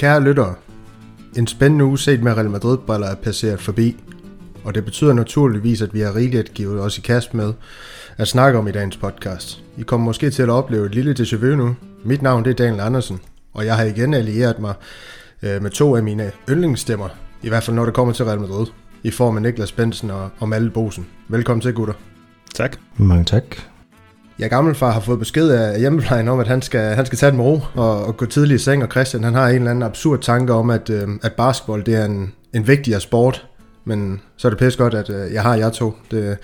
Kære lyttere, en spændende uge set med Real Madrid-briller er passeret forbi, og det betyder naturligvis, at vi har rigeligt at give os i kast med at snakke om i dagens podcast. I kommer måske til at opleve et lille déjà vu nu. Mit navn det er Daniel Andersen, og jeg har igen allieret mig øh, med to af mine yndlingsstemmer, i hvert fald når det kommer til Real Madrid, i form af Niklas Bensen og, og Malte Bosen. Velkommen til, gutter. Tak. Mange tak. Ja, gammelfar har fået besked af hjemmeplejen om, at han skal, han skal tage den ro og, og gå tidligt i seng, og Christian han har en eller anden absurd tanke om, at, øh, at basketball det er en, en vigtigere sport, men så er det pisse godt, at øh, jeg har jer to. Det,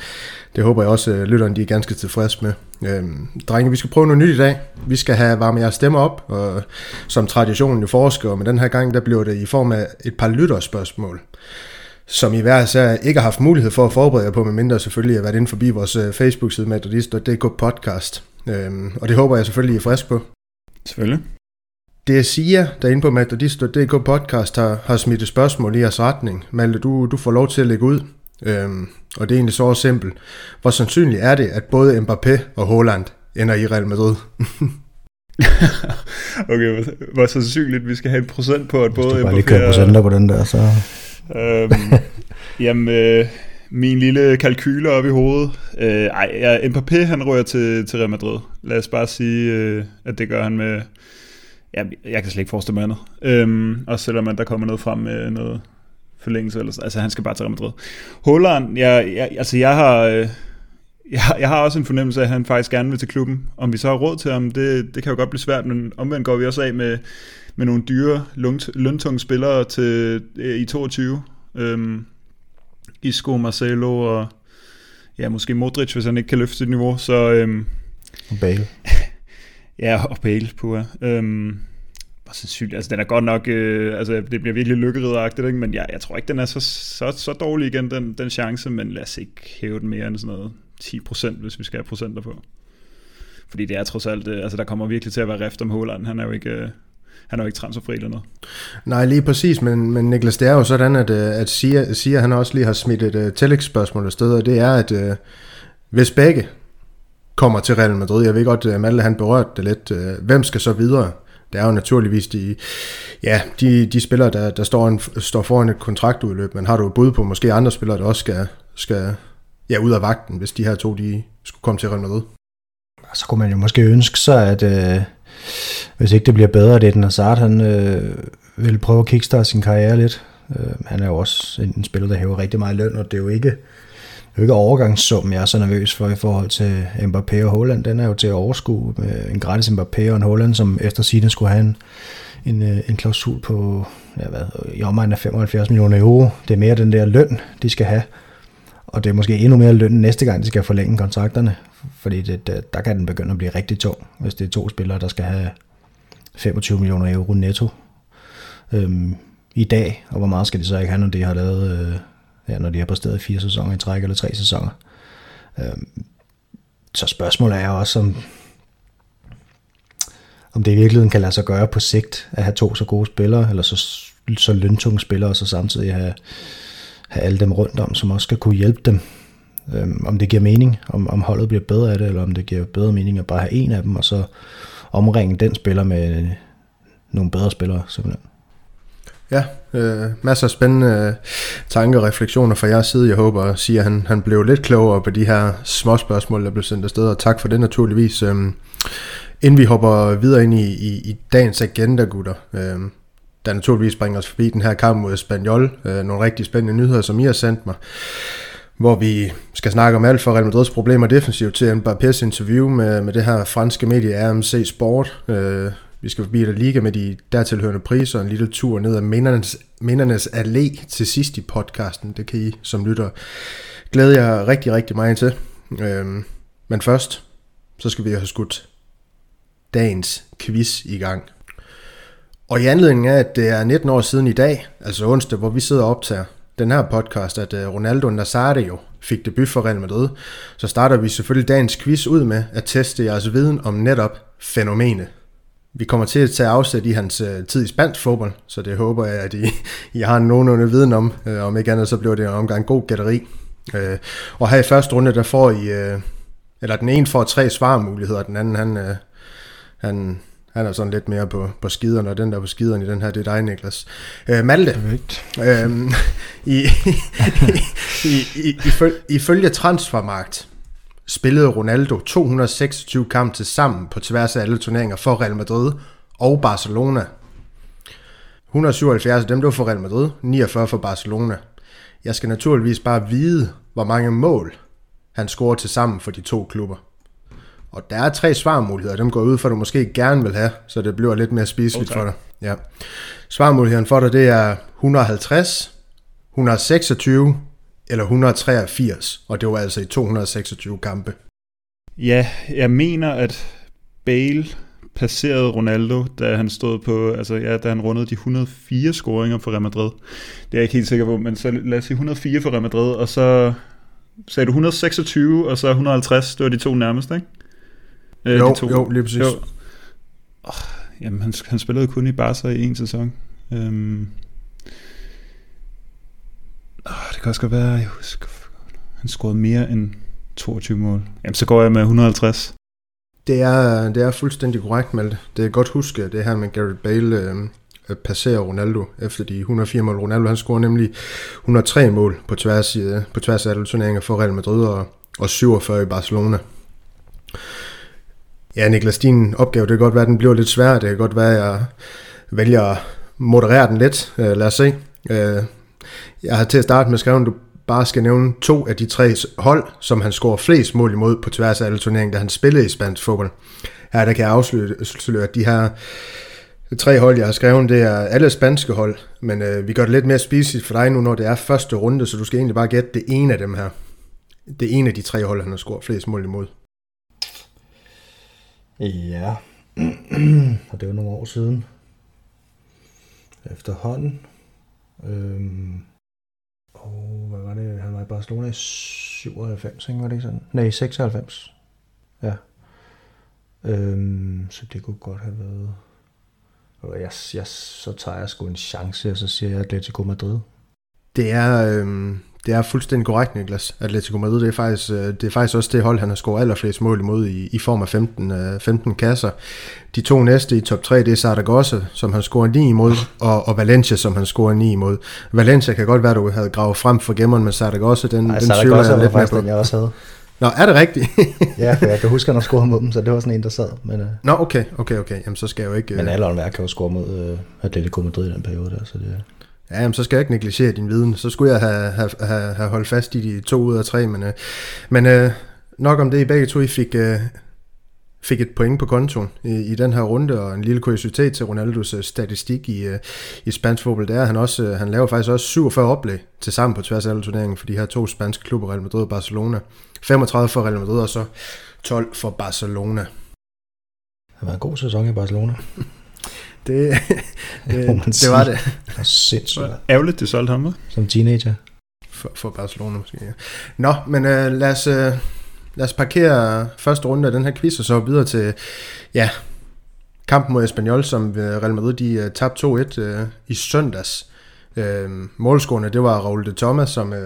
det håber jeg også, at lytterne de er ganske tilfredse med. Øhm, drenge, vi skal prøve noget nyt i dag. Vi skal have varmet jeres stemmer op, og som traditionen jo forsker, men den her gang, der bliver det i form af et par lytterspørgsmål som i hver sær ikke har haft mulighed for at forberede jer på, medmindre selvfølgelig har været inde forbi vores øh, Facebook-side metodist.dk podcast. Øhm, og det håber jeg selvfølgelig, I er frisk på. Selvfølgelig. Det er Sia, der inde på metodist.dk podcast har, har smidt et spørgsmål i jeres retning. Malte, du, du får lov til at lægge ud. Øhm, og det er egentlig så simpelt. Hvor sandsynligt er det, at både Mbappé og Haaland ender i Real Madrid? okay, hvor, hvor sandsynligt vi skal have en procent på, at Hvis både du bare lige Mbappé kører og... procenter på den der, så... Øhm, jamen, øh, min lille kalkyler op i hovedet. Øh, ej, ja, Mbappé han rører til, til Real Madrid. Lad os bare sige, øh, at det gør han med... Ja, jeg kan slet ikke forestille mig andet. Øhm, også selvom at der kommer noget frem med noget forlængelse. Eller, sådan. altså, han skal bare til Real Madrid. Holland, jeg, jeg, altså jeg har... Øh, jeg, jeg har også en fornemmelse af, at han faktisk gerne vil til klubben. Om vi så har råd til ham, det, det kan jo godt blive svært, men omvendt går vi også af med, med nogle dyre, løntunge spillere til, øh, i 22. Øhm, Isco, Marcelo og ja, måske Modric, hvis han ikke kan løfte sit niveau. Så øhm, Og Bale. ja, og Bale på øhm, hvor sandsynligt, altså den er godt nok, øh, altså det bliver virkelig lykkeridderagtigt, ikke? men jeg, jeg tror ikke, den er så, så, så dårlig igen, den, den chance, men lad os ikke hæve den mere end sådan noget 10%, hvis vi skal have procenter på. Fordi det er trods alt, øh, altså der kommer virkelig til at være rift om Håland, han er jo ikke, øh, han er jo ikke transferfri eller noget. Nej, lige præcis, men, men Niklas, det er jo sådan, at, øh, at Sia, Sia han også lige har smidt et uh, tillægsspørgsmål afsted, og det er, at uh, hvis begge kommer til Real Madrid, jeg ved godt, at Malte han berørte det lidt, uh, hvem skal så videre? Det er jo naturligvis de, ja, de, de spillere, der, der står, en, står foran et kontraktudløb, men har du et bud på måske andre spillere, der også skal, skal ja, ud af vagten, hvis de her to de skulle komme til Real Madrid? Så kunne man jo måske ønske sig, at øh, hvis ikke det bliver bedre, det er den Hazard, han øh, vil prøve at kickstarte sin karriere lidt. Øh, han er jo også en spiller, der hæver rigtig meget løn, og det er jo ikke, det er jo ikke overgangssum, jeg er så nervøs for i forhold til Mbappé og Holland. Den er jo til at overskue med en gratis Mbappé og en Holland, som efter sine skulle have en, en, øh, en klausul på ja, hvad, i omegnen af 75 millioner euro. Det er mere den der løn, de skal have. Og det er måske endnu mere løn næste gang, de skal forlænge kontrakterne. Fordi det, der kan den begynde at blive rigtig tung, hvis det er to spillere, der skal have 25 millioner euro netto øhm, i dag. Og hvor meget skal de så ikke have, når de har lavet, øh, ja, når de har præsteret fire sæsoner i træk, eller tre sæsoner. Øhm, så spørgsmålet er også, om, om det i virkeligheden kan lade sig gøre på sigt at have to så gode spillere, eller så, så løntunge spillere, og så samtidig have, have alle dem rundt om, som også skal kunne hjælpe dem. Øhm, om det giver mening, om, om holdet bliver bedre af det, eller om det giver bedre mening at bare have en af dem, og så omringe den spiller med nogle bedre spillere, simpelthen. Ja, øh, masser af spændende øh, tanker og refleksioner fra jeres side. Jeg håber at siger, at han, han blev lidt klogere på de her små spørgsmål, der blev sendt afsted, og tak for det naturligvis. Øh, inden vi hopper videre ind i, i, i dagens agenda, gutter, øh, der naturligvis bringer os forbi den her kamp mod Espanyol. Øh, nogle rigtig spændende nyheder, som I har sendt mig hvor vi skal snakke om alt fra Real Madrids problemer defensivt til Mbappé's interview med, med det her franske medie RMC Sport. Øh, vi skal forbi La Liga med de dertilhørende priser, en lille tur ned ad mindernes, mindernes allé til sidst i podcasten. Det kan I som lytter glæde jer rigtig, rigtig meget til. Øh, men først, så skal vi have skudt dagens quiz i gang. Og i anledning af, at det er 19 år siden i dag, altså onsdag, hvor vi sidder og optager, den her podcast, at øh, Ronaldo Ronaldo Nazario fik debut for Real Madrid, så starter vi selvfølgelig dagens quiz ud med at teste jeres viden om netop fænomenet. Vi kommer til at tage afsæt i hans øh, tid i spansk fodbold, så det håber jeg, at I, I har nogenlunde viden om. Øh, om ikke andet, så bliver det en omgang god gætteri. Og her i første runde, der får I, eller den ene får tre svarmuligheder, den anden, han, han, han er sådan lidt mere på, på skiderne, og den der på skiderne i den her, det er dig, Niklas. Øh, Malte, øh, i, i, i, i, ifølge Transfermarkt spillede Ronaldo 226 kampe til sammen på tværs af alle turneringer for Real Madrid og Barcelona. 177 af dem, der var for Real Madrid, 49 for Barcelona. Jeg skal naturligvis bare vide, hvor mange mål han scorer til sammen for de to klubber. Og der er tre svarmuligheder, dem går ud for, at du måske gerne vil have, så det bliver lidt mere spiseligt okay. for dig. Ja. Svarmuligheden for dig, det er 150, 126 eller 183, og det var altså i 226 kampe. Ja, jeg mener, at Bale passerede Ronaldo, da han stod på, altså ja, da han rundede de 104 scoringer for Real Madrid. Det er jeg ikke helt sikker på, men så lad os sige 104 for Real Madrid, og så sagde du 126, og så 150, det var de to nærmeste, ikke? Øh, jo, de to. jo, lige præcis. Jo. Oh, jamen, han, han spillede kun i Barca i en sæson. Øhm. Oh, det kan også godt være, jeg husker, han scorede mere end 22 mål. Jamen, så går jeg med 150. Det er, det er fuldstændig korrekt, Malte. Det er godt huske, det her med Gareth Bale øh, passerer Ronaldo efter de 104 mål. Ronaldo han scorer nemlig 103 mål på tværs, øh, på tværs af alle turneringer for Real Madrid og, og 47 i Barcelona. Ja, Niklas, din opgave, det kan godt være, at den bliver lidt sværere. Det kan godt være, at jeg vælger at moderere den lidt. Øh, lad os se. Øh, jeg har til at starte med skrevet, at du bare skal nævne to af de tre hold, som han scorer flest mål imod på tværs af alle turneringer, da han spillede i spansk fodbold. Her der kan jeg afsløre, at de her tre hold, jeg har skrevet, det er alle spanske hold, men øh, vi gør det lidt mere spiseligt for dig nu, når det er første runde, så du skal egentlig bare gætte det ene af dem her. Det ene af de tre hold, han har scoret flest mål imod. Ja, og det var nogle år siden. Efterhånden. Øhm, og hvad var det? Han var i Barcelona i 97, ikke? Var det ikke sådan? Nej, 96. Ja. Øhm, så det kunne godt have været... Jeg, jeg, så tager jeg sgu en chance, og så siger jeg Atletico Madrid. Det er, øhm, det er fuldstændig korrekt, Niklas. Atletico Madrid, det er faktisk, øh, det er faktisk også det hold, han har scoret allerflest mål imod i, i form af 15, 15 øh, kasser. De to næste i top 3, det er Zaragoza, som han scorer 9 imod, og, og Valencia, som han scorer 9 imod. Valencia kan godt være, at du havde gravet frem for gemmeren, med Zaragoza, den, Ej, den Zaragoza var lidt faktisk den, jeg også havde. Nå, er det rigtigt? ja, for jeg kan huske, at han scoret mod dem, så det var sådan en, der sad. Men, uh... Nå, okay, okay, okay. Jamen, så skal jeg jo ikke... Uh... Men alle kan jo score mod uh, Atletico Madrid i den periode der, så det... Ja, jamen, så skal jeg ikke negligere din viden. Så skulle jeg have, have, have, have holdt fast i de to ud af tre, men, øh, men øh, nok om det, I begge to I fik, øh, fik et point på kontoen i, i den her runde, og en lille kuriositet til Ronaldos øh, statistik i, øh, i spansk fodbold, det er, at han, også, øh, han laver faktisk også 47 oplæg til sammen på tværs af alle turneringen for de her to spanske klubber, Real Madrid og Barcelona. 35 for Real Madrid, og så 12 for Barcelona. Det var en god sæson i Barcelona. Det, det, det var det. Det var sindssygt. Ærgerligt, det solgte ham, med. Som teenager. For, for Barcelona måske, ja. Nå, men uh, lad, os, uh, lad os parkere første runde af den her quiz, og så videre til, ja, kampen mod Espanyol, som Real Madrid de uh, tabte 2-1 uh, i søndags. Uh, målscorerne, det var Raul de Thomas, som uh,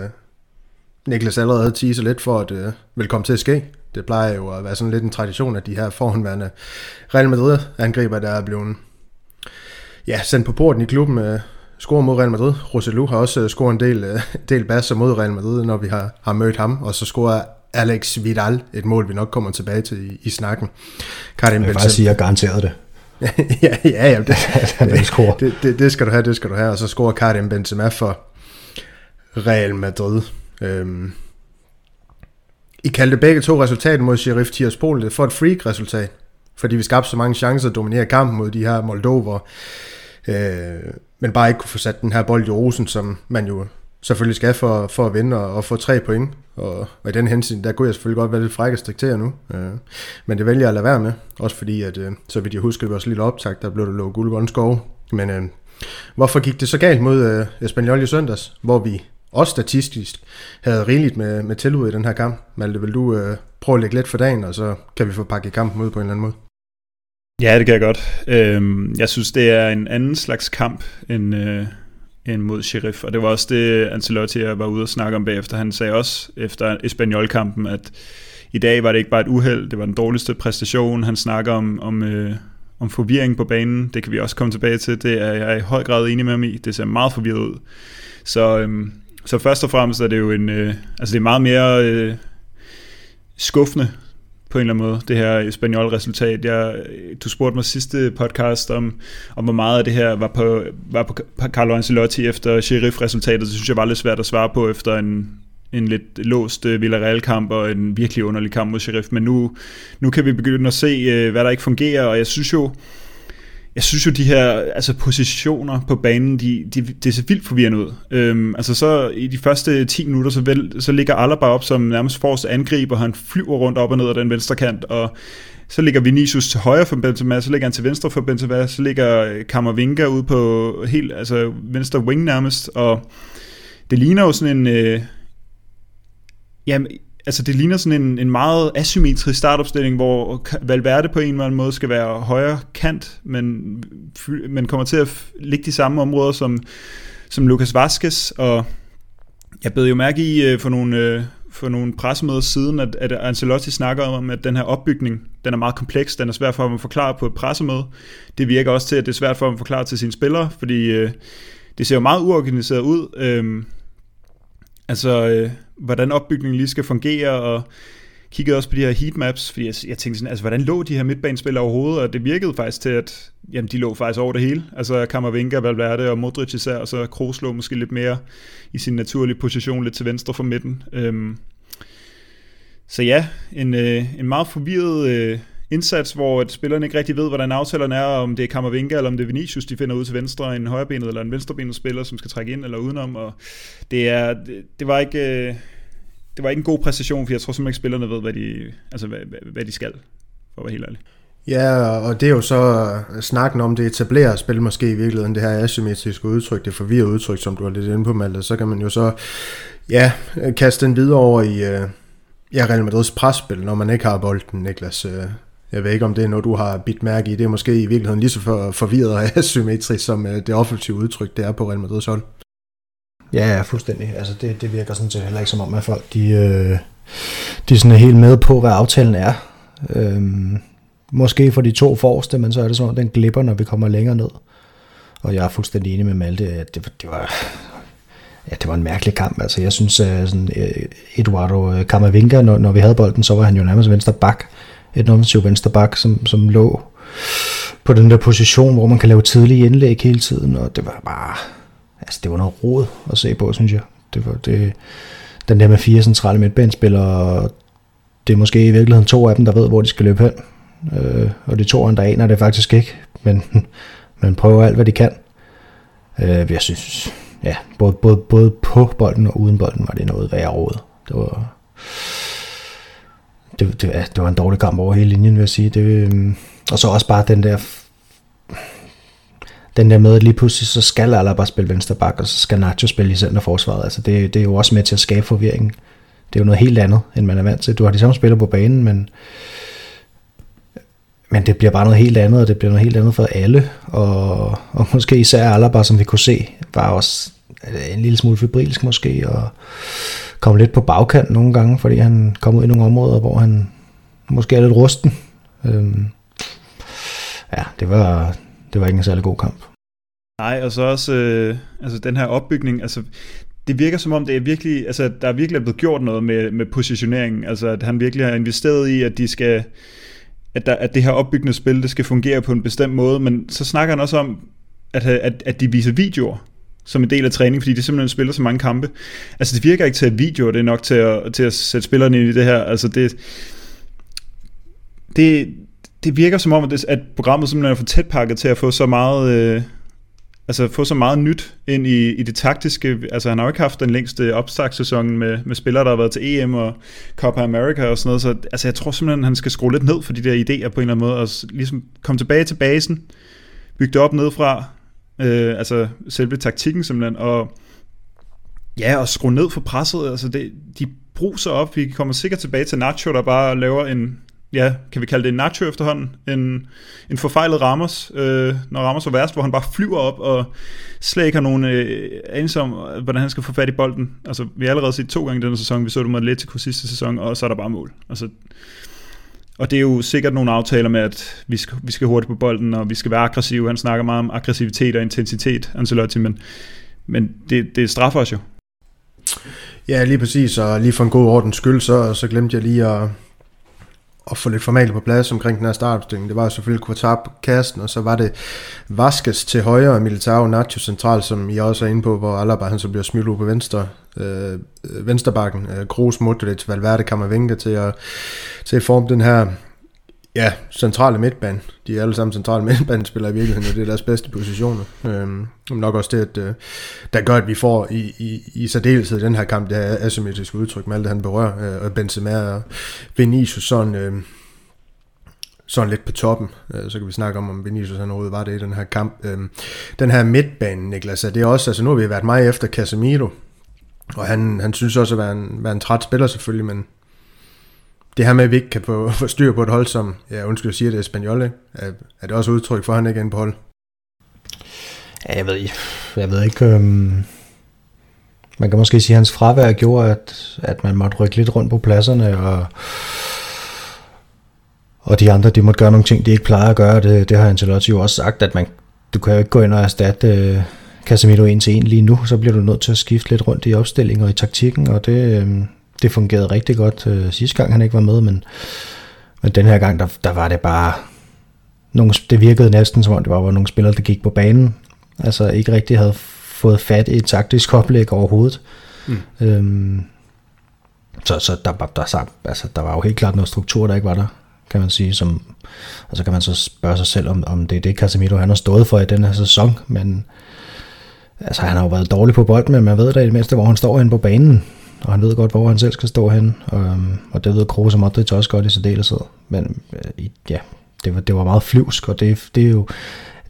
Niklas allerede havde teaset lidt for, at vil komme til at ske. Det plejer jo at være sådan lidt en tradition, at de her forhåndværende Real Madrid-angriber, der er blevet ja, sendt på porten i klubben. Øh, scorer mod Real Madrid. Roselu har også øh, scoret en del, øh, del basser mod Real Madrid, når vi har, har mødt ham. Og så scorer Alex Vidal et mål, vi nok kommer tilbage til i, i snakken. Karim jeg vil faktisk sige, at jeg garanterede det. ja, ja, ja, det, det, det, det, det, skal du have, det skal du have. Og så scorer Karim Benzema for Real Madrid. Øhm. I kaldte begge to resultater mod Sheriff Tiraspol for et freak-resultat, fordi vi skabte så mange chancer at dominere kampen mod de her Moldover øh, men bare ikke kunne få sat den her bold i rosen, som man jo selvfølgelig skal for, for at vinde og, og få tre point. Og, og i den hensyn, der kunne jeg selvfølgelig godt være lidt fræk at striktere nu. Øh, men det vælger jeg at lade være med. Også fordi, at øh, så vidt jeg husker, det var også lille optag, der blev der lov guld skov. Men øh, hvorfor gik det så galt mod øh, Espanyol i søndags, hvor vi også statistisk havde rigeligt med, med tilbud i den her kamp? Malte, vil du øh, prøve at lægge lidt for dagen, og så kan vi få pakket kampen ud på en eller anden måde? Ja, det kan jeg godt. Øhm, jeg synes, det er en anden slags kamp, end, øh, end mod Sheriff. Og det var også det, Ancelotti var ude og snakke om bagefter. Han sagde også efter Espanyol-kampen, at i dag var det ikke bare et uheld, det var den dårligste præstation. Han snakker om, om, øh, om forvirring på banen. Det kan vi også komme tilbage til. Det er jeg i høj grad enig med ham i. Det ser meget forvirret ud. Så, øhm, så først og fremmest er det jo en, øh, altså det er meget mere øh, skuffende på en eller anden måde, det her Spaniol-resultat. Jeg, du spurgte mig sidste podcast om, om hvor meget af det her var på, var på Carlo Ancelotti efter Sheriff-resultatet. Det synes jeg var lidt svært at svare på efter en, en lidt låst uh, Villarreal-kamp og en virkelig underlig kamp mod Sheriff. Men nu, nu kan vi begynde at se, uh, hvad der ikke fungerer, og jeg synes jo, jeg synes jo, de her altså positioner på banen, de, de, det ser vildt forvirrende ud. Øhm, altså så i de første 10 minutter, så, vel, så ligger Alaba op som nærmest forrest angriber, han flyver rundt op og ned af den venstre kant, og så ligger Vinicius til højre for Benzema, så ligger han til venstre for Benzema, så ligger Kammervinga ude på helt, altså venstre wing nærmest, og det ligner jo sådan en, øh, jamen, altså det ligner sådan en, en meget asymmetrisk startopstilling, hvor Valverde på en eller anden måde skal være højre kant, men, men kommer til at ligge de samme områder som, som Lucas Vazquez, og jeg bed jo mærke i øh, for nogle, øh, for nogle pressemøder siden, at, at Ancelotti snakker om, at den her opbygning, den er meget kompleks, den er svær for ham at forklare på et pressemøde. Det virker også til, at det er svært for ham at forklare til sine spillere, fordi øh, det ser jo meget uorganiseret ud. Øh, altså, øh, hvordan opbygningen lige skal fungere, og kiggede også på de her heatmaps, fordi jeg, jeg tænkte sådan, altså hvordan lå de her midtbanespillere overhovedet, og det virkede faktisk til, at jamen, de lå faktisk over det hele. Altså Kammervinga, Valverde og Modric især, og så Kroos lå måske lidt mere i sin naturlige position, lidt til venstre for midten. Øhm, så ja, en, øh, en meget forvirret øh, indsats, hvor at spillerne ikke rigtig ved, hvordan aftalerne er, om det er Kammervinga eller om det er Vinicius, de finder ud til venstre, en højrebenet eller en venstrebenet spiller, som skal trække ind eller udenom, og det, er, det, det var ikke... Øh, det var ikke en god præstation, for jeg tror simpelthen ikke, spillerne ved, hvad de, altså, hvad, hvad de skal, for at være helt ærlig. Ja, og det er jo så øh, snakken om det etablerer spil måske i virkeligheden, det her asymmetriske udtryk, det forvirrede udtryk, som du har lidt inde på, Malte, så kan man jo så ja, kaste den videre over i øh, ja, Real Madrids presspil, når man ikke har bolden, Niklas. Øh, jeg ved ikke, om det er noget, du har bidt mærke i. Det er måske i virkeligheden lige så for, forvirret og asymmetrisk, som øh, det offensive udtryk, det er på Real Madrids hold. Ja, ja, fuldstændig. Altså det, det virker sådan set heller ikke som om, at folk de, øh, de sådan er helt med på, hvad aftalen er. Øhm, måske for de to forreste, men så er det sådan, at den glipper, når vi kommer længere ned. Og jeg er fuldstændig enig med Malte, at det, det var... Ja, det var en mærkelig kamp. Altså, jeg synes, øh, sådan, øh, Eduardo Camavinga, når, når vi havde bolden, så var han jo nærmest venstre bak. Et offensiv venstre bak, som, som lå på den der position, hvor man kan lave tidlige indlæg hele tiden, og det var bare altså det var noget rod at se på, synes jeg. Det var det, den der med fire centrale midtbanespillere, det er måske i virkeligheden to af dem, der ved, hvor de skal løbe hen. Øh, og de to andre aner det faktisk ikke, men man prøver alt, hvad de kan. Øh, jeg synes, ja, både, både, både på bolden og uden bolden var det noget værre råd. Det var, det, det, det var en dårlig kamp over hele linjen, vil jeg sige. Det, øhm, og så også bare den der den der med, at lige pludselig så skal Alaba spille venstre bak, og så skal Nacho spille i centerforsvaret. Altså det, det er jo også med til at skabe forvirring. Det er jo noget helt andet, end man er vant til. Du har de samme spillere på banen, men, men det bliver bare noget helt andet, og det bliver noget helt andet for alle. Og, og måske især Alaba, som vi kunne se, var også en lille smule febrilsk måske, og kom lidt på bagkant nogle gange, fordi han kom ud i nogle områder, hvor han måske er lidt rusten. Øhm, ja, det var, det var ikke en særlig god kamp. Nej, og så også øh, altså den her opbygning, altså det virker som om, det er virkelig, altså, der er virkelig blevet gjort noget med, med positioneringen. Altså, at han virkelig har investeret i, at de skal, at, der, at det her opbyggende spil, det skal fungere på en bestemt måde, men så snakker han også om, at, at, at de viser videoer som en del af træning, fordi de simpelthen spiller så mange kampe. Altså, det virker ikke til, at video, det er nok til at, til at sætte spillerne ind i det her. Altså, det, det, det virker som om, at, det, at programmet simpelthen er for tæt pakket til at få så meget... Øh, altså få så meget nyt ind i, i det taktiske. Altså han har jo ikke haft den længste opstartssæson med, med spillere, der har været til EM og Copa America og sådan noget. Så altså, jeg tror simpelthen, han skal skrue lidt ned for de der idéer på en eller anden måde, og ligesom komme tilbage til basen, bygge det op nedefra, øh, altså selve taktikken simpelthen, og ja, og skrue ned for presset. Altså det, de bruser op. Vi kommer sikkert tilbage til Nacho, der bare laver en ja, kan vi kalde det en nacho efterhånden, en, en forfejlet Ramos, øh, når Ramos var værst, hvor han bare flyver op og slet ikke har nogen øh, anelse om, hvordan han skal få fat i bolden. Altså, vi har allerede set to gange i denne sæson, vi så det med Atletico sidste sæson, og så er der bare mål. Altså, og det er jo sikkert nogle aftaler med, at vi skal, vi skal hurtigt på bolden, og vi skal være aggressive. Han snakker meget om aggressivitet og intensitet, Ancelotti, men, men det, det straffer os jo. Ja, lige præcis, og lige for en god ordens skyld, så, så glemte jeg lige at, at få lidt formalia på plads omkring den her startopstilling. Det var selvfølgelig Quartar på kasten, og så var det Vaskes til højre og Militao Nacho central, som I også er inde på, hvor Alaba han så bliver smidt ud på venstre, øh, øh, vensterbakken. Øh, Kroos, Modric, Valverde, Kammervenga til at, til at forme den her ja, centrale midtbane. De er alle sammen centrale midtbanespillere i virkeligheden, og det er deres bedste positioner. Øhm, nok også det, at, øh, der gør, at vi får i, i, i særdeleshed i den her kamp, det her asymmetriske udtryk med alt det, han berører, øh, og Benzema og Vinicius sådan, øh, sådan lidt på toppen. Øh, så kan vi snakke om, om Vinicius han overhovedet var det i den her kamp. Øh, den her midtbane, Niklas, er det også, altså nu har vi været meget efter Casemiro, og han, han synes også at være en, være en træt spiller selvfølgelig, men det her med, at vi ikke kan få, få styr på et hold, som, ja, undskyld, jeg siger det, er Spanjol, er, er det også udtryk for, at han ikke er inde på hold? Ja, jeg ved, jeg ved ikke, øhm, man kan måske sige, at hans fravær gjorde, at, at man måtte rykke lidt rundt på pladserne, og, og de andre, de måtte gøre nogle ting, de ikke plejer at gøre. Det, det har Ancelotti jo også sagt, at man, du kan jo ikke gå ind og erstatte øh, Casemiro en til en lige nu, så bliver du nødt til at skifte lidt rundt i opstillingen og i taktikken, og det, øh, det fungerede rigtig godt øh, sidste gang, han ikke var med, men, men den her gang, der, der var det bare... Nogle, det virkede næsten som om, det var, var nogle spillere, der gik på banen, altså ikke rigtig havde fået fat i et taktisk oplæg overhovedet. Mm. Øhm, så så der, der, der, altså, der var jo helt klart noget struktur, der ikke var der, kan man sige. Som, og så kan man så spørge sig selv, om, om det er det, Casemiro han har stået for i den her sæson, men altså, han har jo været dårlig på bolden, men man ved da i det mindste, hvor han står hen på banen og han ved godt, hvor han selv skal stå hen, og, øhm, og det ved Kroos og Modric også godt i særdeleshed. Men øh, ja, det var, det var meget flyvsk, og det, det er jo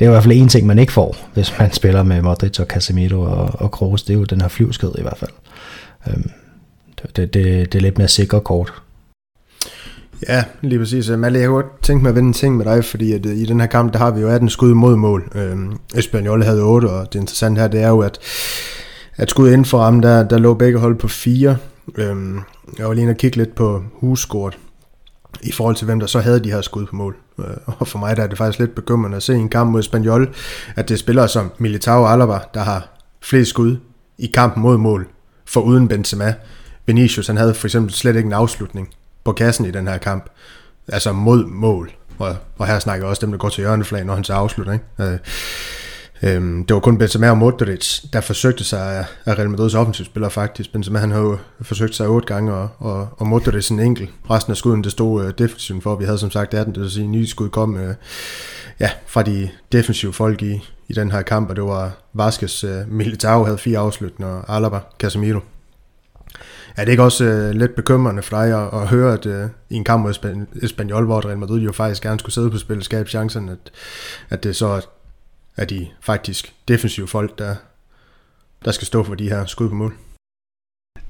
det er i hvert fald en ting, man ikke får, hvis man spiller med Modric og Casemiro og, og Kroos. Det er jo den her flyvskhed i hvert fald. Øhm, det, det, det, det er lidt mere sikre kort. Ja, lige præcis. Øhm, Malle, jeg kunne godt tænke mig at vende en ting med dig, fordi at, øh, i den her kamp, der har vi jo 18 skud mod mål. Øhm, Espanol havde 8, og det interessante her, det er jo, at at skud inden for ham, der, der lå begge hold på fire. Øhm, jeg var lige inde og kigge lidt på huskort i forhold til hvem der så havde de her skud på mål. Øh, og for mig der er det faktisk lidt bekymrende at se en kamp mod Spaniol, at det er spillere som Militao og Alaba, der har flest skud i kampen mod mål, for uden Benzema. Vinicius, han havde for eksempel slet ikke en afslutning på kassen i den her kamp. Altså mod mål. Og, og her snakker jeg også dem, der går til hjørneflag, når han så afslutter. Ikke? Øh, Øh, Øhm, det var kun Benzema og Modric, der forsøgte sig af Real Madrids offensivspiller faktisk. Benzema han havde forsøgt sig otte gange, og, og, og Modric en enkelt. Resten af skuden, det stod øh, defensiven for. Vi havde som sagt 18, det vil sige, nye skud kom øh, ja, fra de defensive folk i, i den her kamp, og det var Vasquez, øh, Militao havde fire afslutninger, og Alaba, Casemiro. Er det ikke også øh, lidt bekymrende for dig at, at høre, at øh, i en kamp mod Espanyol, hvor Real Madrid jo faktisk gerne skulle sidde på spillet, skabe chancen, at, at det så er de faktisk defensive folk, der, der skal stå for de her skud på mål.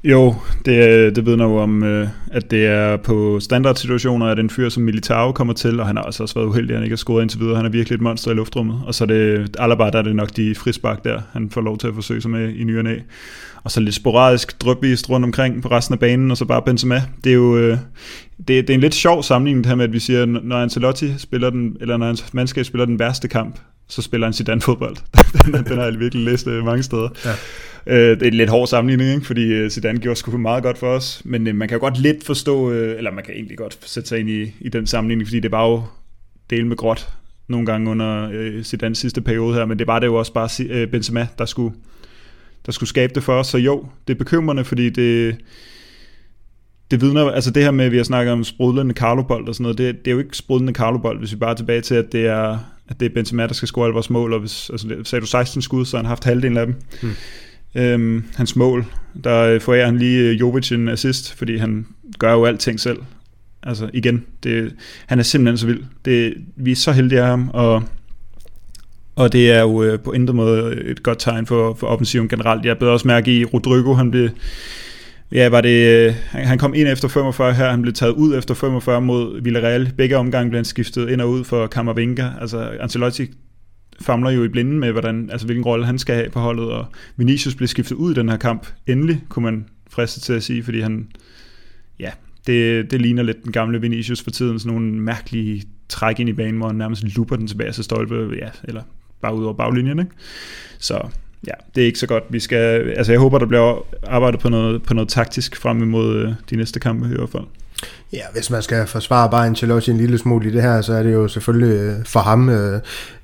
Jo, det, det vidner jo om, øh, at det er på standardsituationer, at en fyr som Militao kommer til, og han har også, også været uheldig, at han ikke har scoret indtil videre. Han er virkelig et monster i luftrummet. Og så er det Alaba, der er det nok de frispark der, han får lov til at forsøge sig med i ny og næ. Og så lidt sporadisk drøbvist rundt omkring på resten af banen, og så bare Benzema. Det er jo øh, det, det er en lidt sjov sammenligning det her med, at vi siger, når Ancelotti spiller den, eller når hans mandskab spiller den værste kamp, så spiller han Zidane fodbold. den, den har jeg virkelig læst øh, mange steder. Ja. Øh, det er en lidt hård sammenligning, ikke? fordi øh, Zidane gjorde sgu meget godt for os, men man kan jo godt lidt forstå, eller man kan egentlig godt sætte sig ind i, i den sammenligning, fordi det var jo del med gråt nogle gange under øh, Zidanes sidste periode her, men det var det jo også bare øh, Benzema, der skulle, der skulle skabe det for os, så jo, det er bekymrende, fordi det, det vidner, altså det her med, at vi har snakket om sprudlende Carlo-bold og sådan noget, det, det er jo ikke sprudlende Carlo-bold, hvis vi bare er tilbage til, at det er at det er Benzema, der skal score alle vores mål, og hvis, altså, sagde du 16 skud, så har han haft halvdelen af dem. Hmm. Øhm, hans mål, der forærer han lige øh, Jovic en assist, fordi han gør jo alting selv. Altså igen, det, han er simpelthen så vild. Det, vi er så heldige af ham, og, og det er jo øh, på intet måde et godt tegn for, for offensiven generelt. Jeg blev også mærke i Rodrigo, han blev Ja, var det, øh, han kom ind efter 45 her, han blev taget ud efter 45 mod Villarreal. Begge omgange blev han skiftet ind og ud for Kammervinga. Altså Ancelotti famler jo i blinden med, hvordan, altså, hvilken rolle han skal have på holdet, og Vinicius blev skiftet ud i den her kamp. Endelig, kunne man friste til at sige, fordi han, ja, det, det ligner lidt den gamle Vinicius for tiden, sådan nogle mærkelige træk ind i banen, hvor han nærmest luper den tilbage til stolpe, ja, eller bare ud over baglinjen, ikke? Så ja, det er ikke så godt. Vi skal, altså jeg håber, der bliver arbejdet på noget, på noget taktisk frem imod øh, de næste kampe i hvert fald. Ja, hvis man skal forsvare bare Ancelotti en lille smule i det her, så er det jo selvfølgelig øh, for ham, øh,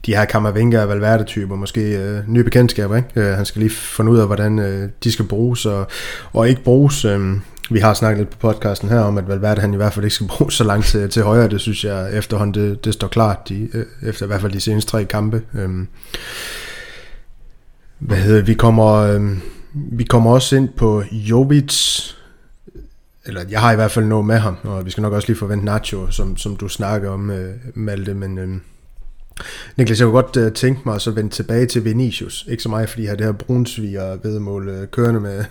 de her Kammervinger og Valverde-typer, måske øh, nye bekendtskaber. Ikke? Øh, han skal lige finde ud af, hvordan øh, de skal bruges og, og ikke bruges. Vi har snakket lidt på podcasten her om, at Valverde han i hvert fald ikke skal bruges så langt til, til højre. Det synes jeg efterhånden, det, det står klart, de, efter i hvert fald de seneste tre kampe. Hvad hedder vi kommer øh, vi kommer også ind på Jovic eller jeg har i hvert fald noget med ham, og vi skal nok også lige forvente Nacho, som, som du snakker om, øh, Malte, men øh, Niklas, jeg kunne godt øh, tænke mig at så vende tilbage til Vinicius. Ikke så meget, fordi jeg har det her brunsviger vedmål øh, kørende med,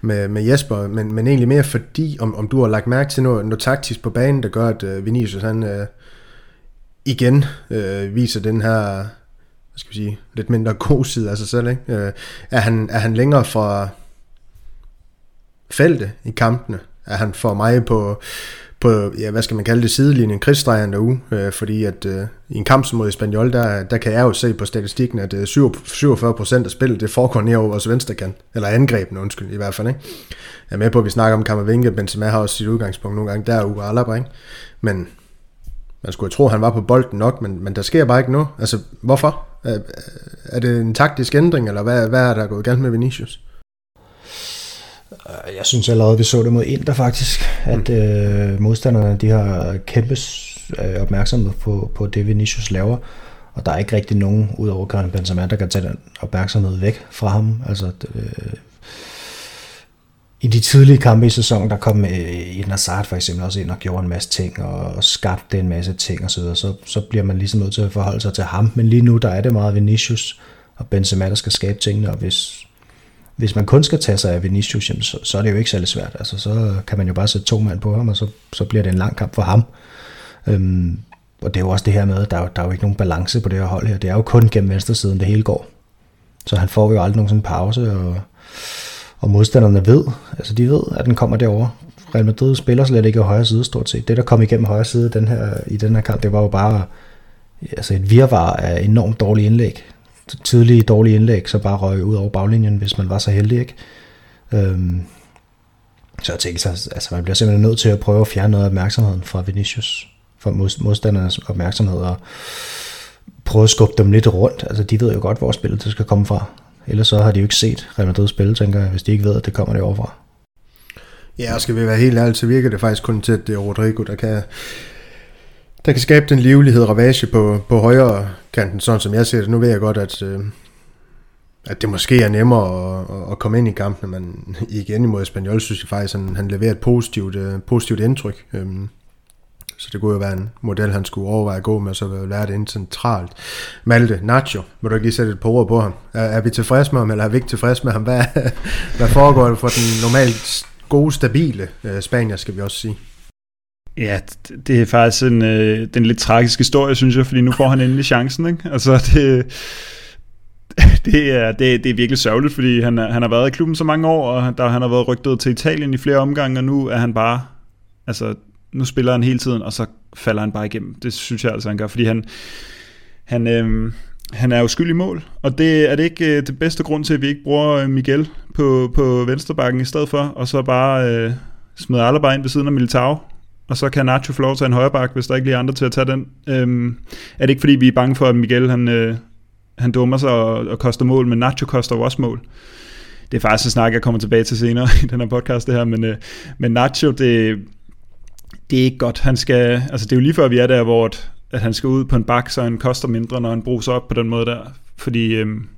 med, med Jesper, men, men egentlig mere fordi, om, om du har lagt mærke til noget, noget taktisk på banen, der gør, at øh, Vinicius han øh, igen øh, viser den her hvad skal vi sige, lidt mindre god side af sig selv. Ikke? Øh, er, han, er han længere fra feltet i kampene? Er han for mig på, på ja, hvad skal man kalde det, sidelinjen, krigsstrejeren derude? Øh, fordi at øh, i en kamp som mod Espanyol, der, der kan jeg jo se på statistikken, at øh, 47% af spillet, det foregår ned over vores venstre kant, eller angrebene, undskyld, i hvert fald. Ikke? Jeg er med på, at vi snakker om Kammervinke, Benzema har også sit udgangspunkt nogle gange, der er Uwe Alaba, ikke? Men man skulle tro, at han var på bolden nok, men, men der sker bare ikke noget. Altså, hvorfor? Er, er det en taktisk ændring, eller hvad, hvad er der gået galt med Vinicius? Øh, jeg synes allerede, vi så det mod Inter faktisk, at mm. øh, modstanderne de har kæmpe øh, opmærksomhed på, på det, Vinicius laver. Og der er ikke rigtig nogen, udover Karim Benzema, der kan tage den opmærksomhed væk fra ham. Altså, øh, i de tidlige kampe i sæsonen, der kom øh, Eden Hazard for eksempel også ind og gjorde en masse ting, og, skabte en masse ting og så videre, så, så bliver man ligesom nødt til at forholde sig til ham. Men lige nu, der er det meget Vinicius og Benzema, der skal skabe tingene, og hvis, hvis man kun skal tage sig af Vinicius, jamen, så, så er det jo ikke særlig svært. Altså, så kan man jo bare sætte to mand på ham, og så, så bliver det en lang kamp for ham. Øhm, og det er jo også det her med, at der, der er jo ikke nogen balance på det her hold her. Det er jo kun gennem venstre siden, det hele går. Så han får jo aldrig nogen sådan pause, og og modstanderne ved, altså de ved, at den kommer derover. Real Madrid spiller slet ikke i højre side stort set. Det, der kom igennem højre side den her, i den her kamp, det var jo bare altså et virvar af enormt dårlige indlæg. Tidlige dårlige indlæg, så bare røg ud over baglinjen, hvis man var så heldig, ikke? Øhm, så jeg tænkte, altså man bliver simpelthen nødt til at prøve at fjerne noget af opmærksomheden fra Vinicius, fra modstandernes opmærksomhed, og prøve at skubbe dem lidt rundt. Altså de ved jo godt, hvor spillet skal komme fra. Ellers så har de jo ikke set Real Madrid spille, tænker jeg, hvis de ikke ved, at det kommer det overfra. Ja, og skal vi være helt ærlige, så virker det faktisk kun til, at det er Rodrigo, der kan, der kan skabe den livlighed og ravage på, på højre kanten, sådan som jeg ser det. Nu ved jeg godt, at, øh, at det måske er nemmere at, at komme ind i kampene, men igen imod Espanyol, synes jeg faktisk, at han, han leverer et positivt, øh, positivt indtryk. Øhm, så det kunne jo være en model, han skulle overveje at gå med, så vil lære det ind centralt. Malte, Nacho, må du ikke lige sætte et par ord på ham? Er, er vi tilfredse med ham, eller er vi ikke tilfredse med ham? Hvad, hvad foregår det for den normalt gode, stabile uh, Spanier, skal vi også sige? Ja, det er faktisk en, øh, den lidt tragiske historie, synes jeg, fordi nu får han endelig chancen. Ikke? Altså, det, det, er, det, det er virkelig sørgeligt, fordi han, han har været i klubben så mange år, og der, han har været rygtet til Italien i flere omgange, og nu er han bare... Altså, nu spiller han hele tiden, og så falder han bare igennem. Det synes jeg altså, han gør, fordi han, han, øh, han er jo skyld i mål, og det er det ikke øh, det bedste grund til, at vi ikke bruger øh, Miguel på, på venstrebakken i stedet for, og så bare øh, smider Alaba ind ved siden af Militao, og så kan Nacho få lov til en højrebak, hvis der ikke lige er andre til at tage den. Øh, er det ikke fordi, vi er bange for, at Miguel han, øh, han dummer sig og, og koster mål, men Nacho koster jo også mål. Det er faktisk en snak, jeg kommer tilbage til senere i den her podcast, det her, men, øh, men Nacho, det, det er ikke godt. Han skal, altså det er jo lige før vi er der, hvor at, at han skal ud på en bak, så han koster mindre, når han bruser op på den måde der. Fordi øhm,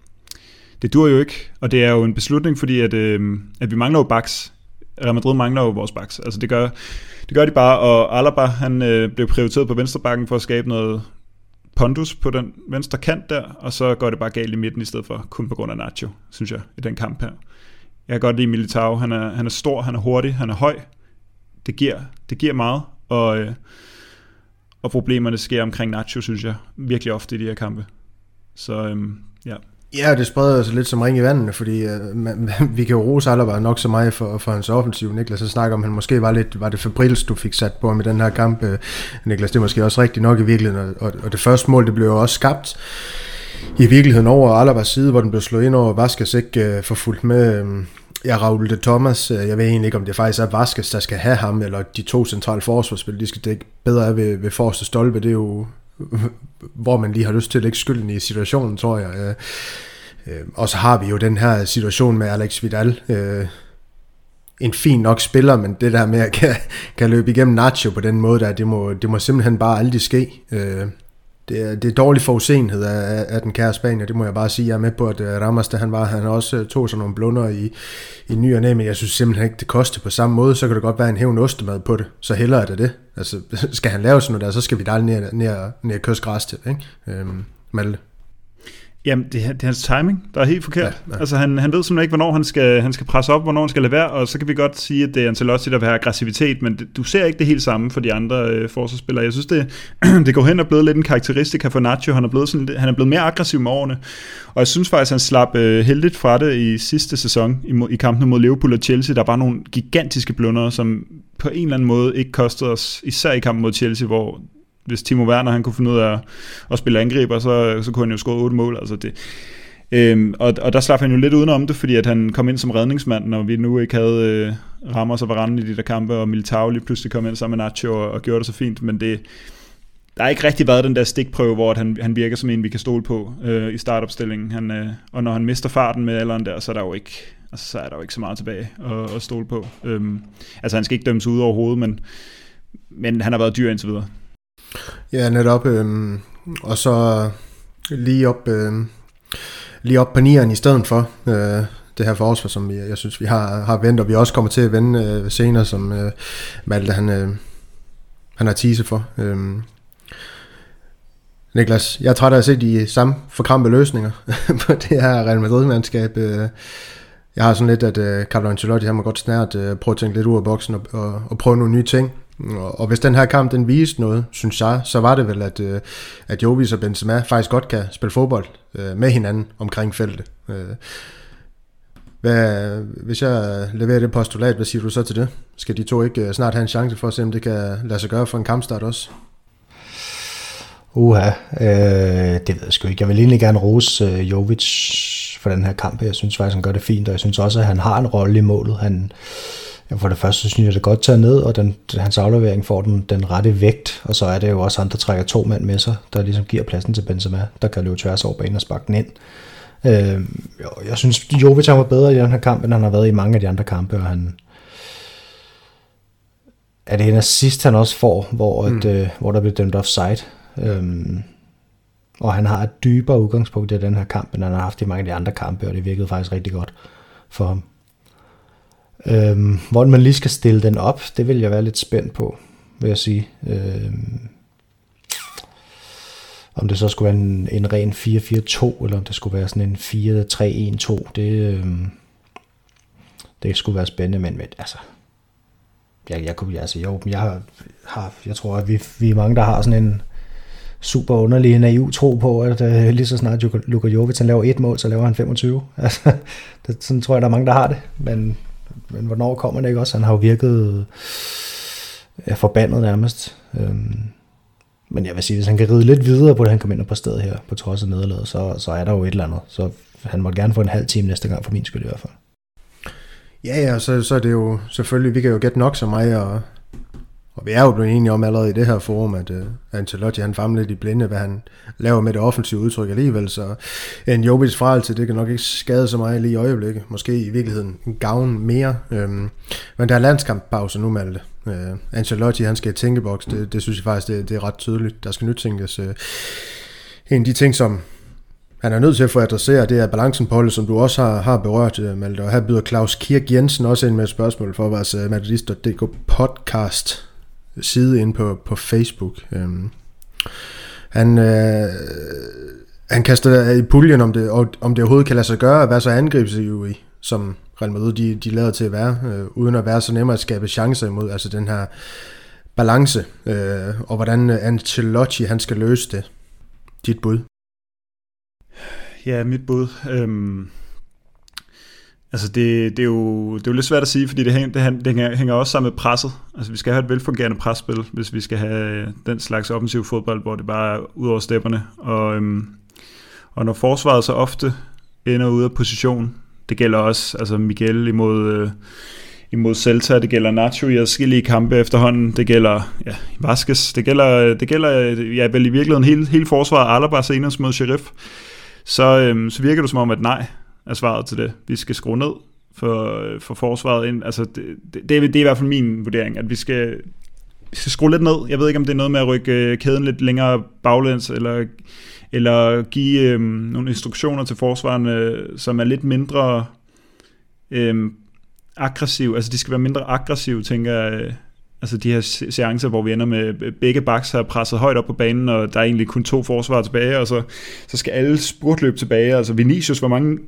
det dur jo ikke, og det er jo en beslutning, fordi at, øhm, at vi mangler jo baks. Real Madrid mangler jo vores baks. Altså det gør, det gør de bare, og Alaba han øh, blev prioriteret på venstre bakken for at skabe noget pondus på den venstre kant der, og så går det bare galt i midten i stedet for kun på grund af Nacho, synes jeg, i den kamp her. Jeg kan godt lide Militao. Han er, han er stor, han er hurtig, han er høj. Det giver, det giver meget, og, øh, og problemerne sker omkring Nacho, synes jeg, virkelig ofte i de her kampe. Så øh, ja. Ja, det spreder sig lidt som ring i vandet, fordi øh, man, vi kan jo rose Alaba nok så meget for, for hans offensiv. Niklas, så snakker om, han måske var lidt, var det Fabrils, du fik sat på med den her kamp. øh, Niklas, det er måske også rigtigt nok i virkeligheden, og, og det første mål, det blev jo også skabt i virkeligheden over Alabas side, hvor den blev slået ind over Vasquez, ikke øh, for forfulgt med... Øh, Ja, Raul de Thomas, øh, jeg ved egentlig ikke, om det faktisk er Vaskes, der skal have ham, eller de to centrale forsvarsspil, de skal dække bedre af ved, ved forreste stolpe. Det er jo, hvor man lige har lyst til at lægge skylden i situationen, tror jeg. Øh, øh, Og så har vi jo den her situation med Alex Vidal. En fin nok spiller, men det der med at kan, kan løbe igennem Nacho på den måde, der, det, må, det må simpelthen bare aldrig ske. Det er, det er dårlig forudsenhed af, af den kære Spanier, det må jeg bare sige. Jeg er med på, at øh, Ramos, da han var, han også øh, tog sådan nogle blunder i, i ny og næ, men jeg synes simpelthen ikke, det koster på samme måde. Så kan det godt være en hævn ostemad på det. Så hellere er det det. Altså, skal han lave sådan noget der, så skal vi da ned, ned, ned kysse græs til, ikke? Øhm, Malte. Jamen, det er, det er hans timing, der er helt forkert. Ja, ja. Altså, han, han ved simpelthen ikke, hvornår han skal, han skal presse op, hvornår han skal lade være, og så kan vi godt sige, at det er Ancelotti, der vil have aggressivitet, men det, du ser ikke det helt samme for de andre øh, forsvarsspillere. Jeg synes, det, det går hen og blevet lidt en karakteristika for Nacho. Han er blevet, sådan, han er blevet mere aggressiv med årene, og jeg synes faktisk, han slap øh, heldigt fra det i sidste sæson i, i kampen mod Liverpool og Chelsea. Der var nogle gigantiske blunder, som på en eller anden måde ikke kostede os, især i kampen mod Chelsea, hvor hvis Timo Werner han kunne finde ud af at spille angriber, så, så kunne han jo score otte mål. Altså det, øhm, og, og der slap han jo lidt udenom det, fordi at han kom ind som redningsmand, når vi nu ikke havde øh, Ramos og Varane i de der kampe, og Militao lige pludselig kom ind sammen med Nacho og, og gjorde det så fint, men det, der har ikke rigtig været den der stikprøve, hvor han, han virker som en, vi kan stole på øh, i startopstillingen. Han, øh, og når han mister farten med alderen der, så er der jo ikke, altså, så er der jo ikke så meget tilbage at, at stole på. Øhm, altså han skal ikke dømmes ud overhovedet, men, men han har været dyr indtil videre. Ja, netop. Øh, og så lige op, øh, lige op på nieren i stedet for øh, det her forsvar, som jeg, jeg synes, vi har, har vendt, og vi også kommer til at vende øh, senere, som øh, Malte han, øh, han har tise for. Øh, Niklas, jeg er træt af at se de samme forkrampe løsninger på det her Real Madrid-mandskab. Øh, jeg har sådan lidt, at øh, Carlo Ancelotti han må godt snart uh, øh, prøve at tænke lidt ud af boksen og, og, og prøve nogle nye ting. Og, hvis den her kamp den viste noget, synes jeg, så var det vel, at, øh, at Jovis og Benzema faktisk godt kan spille fodbold øh, med hinanden omkring feltet. Øh, hvad, hvis jeg leverer det postulat, hvad siger du så til det? Skal de to ikke snart have en chance for at se, om det kan lade sig gøre for en kampstart også? Uha, øh, det ved jeg sgu ikke. Jeg vil egentlig gerne rose øh, Jovic for den her kamp. Jeg synes faktisk, han gør det fint, og jeg synes også, at han har en rolle i målet. Han, for det første, synes jeg, det er godt taget ned, og den, hans aflevering får den, den rette vægt, og så er det jo også han, der trækker to mand med sig, der ligesom giver pladsen til Benzema, der kan løbe tværs over banen og sparke den ind. Øh, jeg synes, Jovic har var bedre i den her kamp, end han har været i mange af de andre kampe, og han, er det en assist, han også får, hvor, mm. et, øh, hvor der bliver dømt offside. Øhm, og han har et dybere udgangspunkt i den her kamp, end han har haft i mange af de andre kampe, og det virkede faktisk rigtig godt for ham. Øhm, hvordan man lige skal stille den op, det vil jeg være lidt spændt på, vil jeg sige. Øhm, om det så skulle være en, en ren 4-4-2, eller om det skulle være sådan en 4-3-1-2, det, øhm, det skulle være spændende, men, men altså, jeg, jeg kunne, altså, jo, jeg har, har, jeg tror, at vi, vi er mange, der har sådan en, super underlig naiv tro på, at uh, lige så snart Luka Jovic han laver et mål, så laver han 25. Altså, det, sådan tror jeg, der er mange, der har det. Men, men hvornår kommer det ikke også? Han har jo virket ja, forbandet nærmest. Øhm, men jeg vil sige, hvis han kan ride lidt videre på det, han kommer ind på stedet her, på trods af nederlaget, så, så er der jo et eller andet. Så han må gerne få en halv time næste gang, for min skyld i hvert fald. Ja, ja, så, så er det jo selvfølgelig, vi kan jo gætte nok så mig, og og vi er jo blevet enige om allerede i det her forum, at uh, Ancelotti han famler lidt i blinde, hvad han laver med det offensive udtryk alligevel, så en Jobis frelse, det kan nok ikke skade så meget lige i øjeblikket. Måske i virkeligheden en gavn mere. Øhm, men der er landskamppause nu, Malte. Øh, Ancelotti, han skal i tænkeboks, det, det synes jeg faktisk, det, det er ret tydeligt. Der skal nytænkes. Øh, en af de ting, som han er nødt til at få adresseret, det er balancen på holdet, som du også har, har berørt, øh, Malte. Og her byder Claus Kirk Jensen også ind med et spørgsmål for vores øh, uh, Madridist.dk podcast side ind på, på Facebook. Øhm, han, øh, han kaster i puljen, om det, om det overhovedet kan lade sig gøre at være så i, som Real Madrid de, de lader til at være, øh, uden at være så nemme at skabe chancer imod, altså den her balance, øh, og hvordan øh, Ancelotti han skal løse det. Dit bud? Ja, mit bud. Øhm, altså det, det, er jo, det er jo lidt svært at sige, fordi det, hænger, det, det hænger, hænger også sammen med presset. Altså vi skal have et velfungerende presspil, hvis vi skal have øh, den slags offensiv fodbold, hvor det bare er ud over stepperne. Og, øhm, og når forsvaret så ofte ender ude af position, det gælder også altså Miguel imod, øh, imod Celta, det gælder Nacho i adskillige kampe efterhånden, det gælder ja, Vasquez, det gælder, øh, det gælder øh, ja, vel i virkeligheden hele, hele forsvaret, Alaba senest mod Sheriff, så, øhm, så virker det som om, at nej er svaret til det. Vi skal skrue ned for, for forsvaret. Ind. Altså, det, det, det, er, det er i hvert fald min vurdering, at vi skal, vi skal skrue lidt ned. Jeg ved ikke, om det er noget med at rykke øh, kæden lidt længere baglæns, eller, eller give øhm, nogle instruktioner til forsvarerne, som er lidt mindre øhm, aggressiv. Altså, de skal være mindre aggressive, tænker jeg. Øh, altså de her seancer, hvor vi ender med øh, begge backs har presset højt op på banen, og der er egentlig kun to forsvar tilbage, og så, så skal alle spurtløb tilbage. Altså Vinicius, hvor mange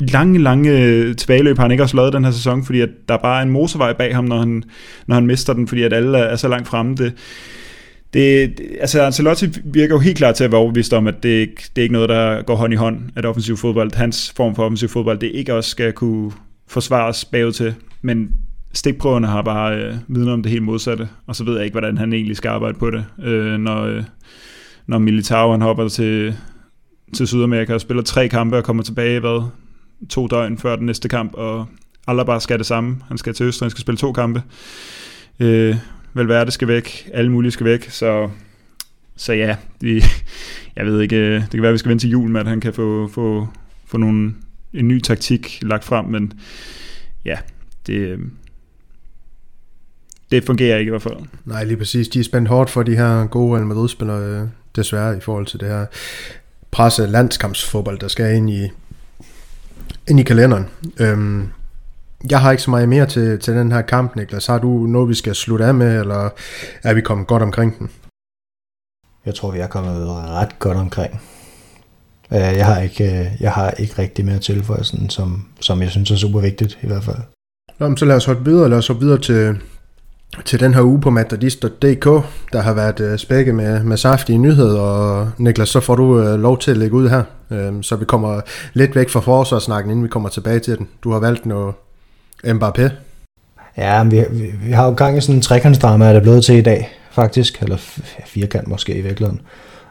lange, lange øh, tilbageløb har han ikke også lavet den her sæson, fordi at der bare er en motorvej bag ham, når han, når han mister den, fordi at alle er så langt fremme. Det, det, altså Ancelotti virker jo helt klart til at være overbevist om, at det, det er ikke noget, der går hånd i hånd, at offensiv fodbold, hans form for offensiv fodbold, det ikke også skal kunne forsvares bagud til. Men stikprøverne har bare øh, viden om det helt modsatte, og så ved jeg ikke, hvordan han egentlig skal arbejde på det, øh, når, øh, når Militao han hopper til, til Sydamerika og spiller tre kampe og kommer tilbage, hvad, to døgn før den næste kamp, og Alaba skal det samme. Han skal til Østrig, han skal spille to kampe. Øh, Valverde skal væk, alle mulige skal væk, så, så ja, vi, jeg ved ikke, øh, det kan være, at vi skal vente til jul med, at han kan få, få, få nogle, en ny taktik lagt frem, men ja, det, øh, det fungerer ikke i hvert fald. Nej, lige præcis. De er spændt hårdt for de her gode Real Madrid-spillere, øh, desværre, i forhold til det her presse landskampsfodbold, der skal ind i, ind i kalenderen. Øhm, jeg har ikke så meget mere til, til den her kamp, Niklas. Har du noget, vi skal slutte af med, eller er vi kommet godt omkring den? Jeg tror, vi er kommet ret godt omkring. Øh, jeg har ikke, øh, jeg har ikke rigtig mere tilføje, sådan, som, som jeg synes er super vigtigt i hvert fald. Nå, så lad os hoppe videre. Lad os hoppe videre til, til den her uge på Madridist.dk, der har været uh, spækket med, med saftige nyheder, og Niklas, så får du lov til at lægge ud her, uh, så vi kommer lidt væk fra forsvarssnakken, inden vi kommer tilbage til den. Du har valgt noget Mbappé. Ja, vi, vi, vi har jo gang i sådan en trekantsdrama, er det blevet til i dag, faktisk, eller firkant måske i virkeligheden,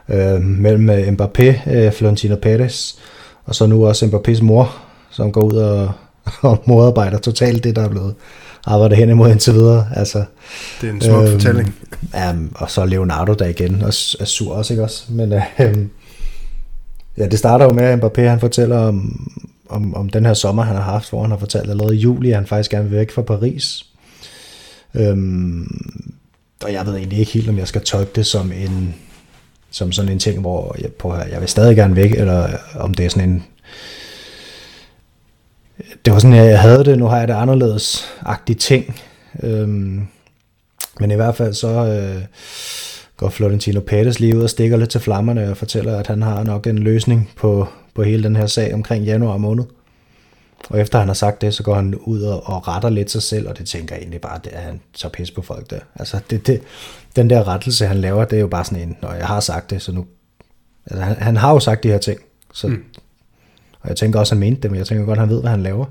uh, mellem Mbappé, uh, Florentino Perez, og så nu også Mbappés mor, som går ud og, og modarbejder totalt det, der er blevet arbejder hen imod indtil videre. Altså, det er en smuk øhm, fortælling. Ja, og så Leonardo der igen, og er sur også, ikke også? Men øh, ja, det starter jo med, at Mbappé han fortæller om, om, om den her sommer, han har haft, hvor han har fortalt allerede i juli, at han faktisk gerne vil væk fra Paris. Øhm, og jeg ved egentlig ikke helt, om jeg skal tolke det som en som sådan en ting, hvor jeg, på, jeg vil stadig gerne væk, eller om det er sådan en det var sådan, jeg havde det, nu har jeg det anderledes agtige ting. Øhm, men i hvert fald så øh, går Florentino Pérez lige ud og stikker lidt til flammerne og fortæller, at han har nok en løsning på, på hele den her sag omkring januar måned. Og efter han har sagt det, så går han ud og, og retter lidt sig selv, og det tænker jeg egentlig bare, at han tager pis på folk der. Altså det, det, den der rettelse, han laver, det er jo bare sådan en, når jeg har sagt det, så nu... Altså han, han har jo sagt de her ting, så mm. Og jeg tænker også, at han mente det, men jeg tænker godt, at han ved, hvad han laver.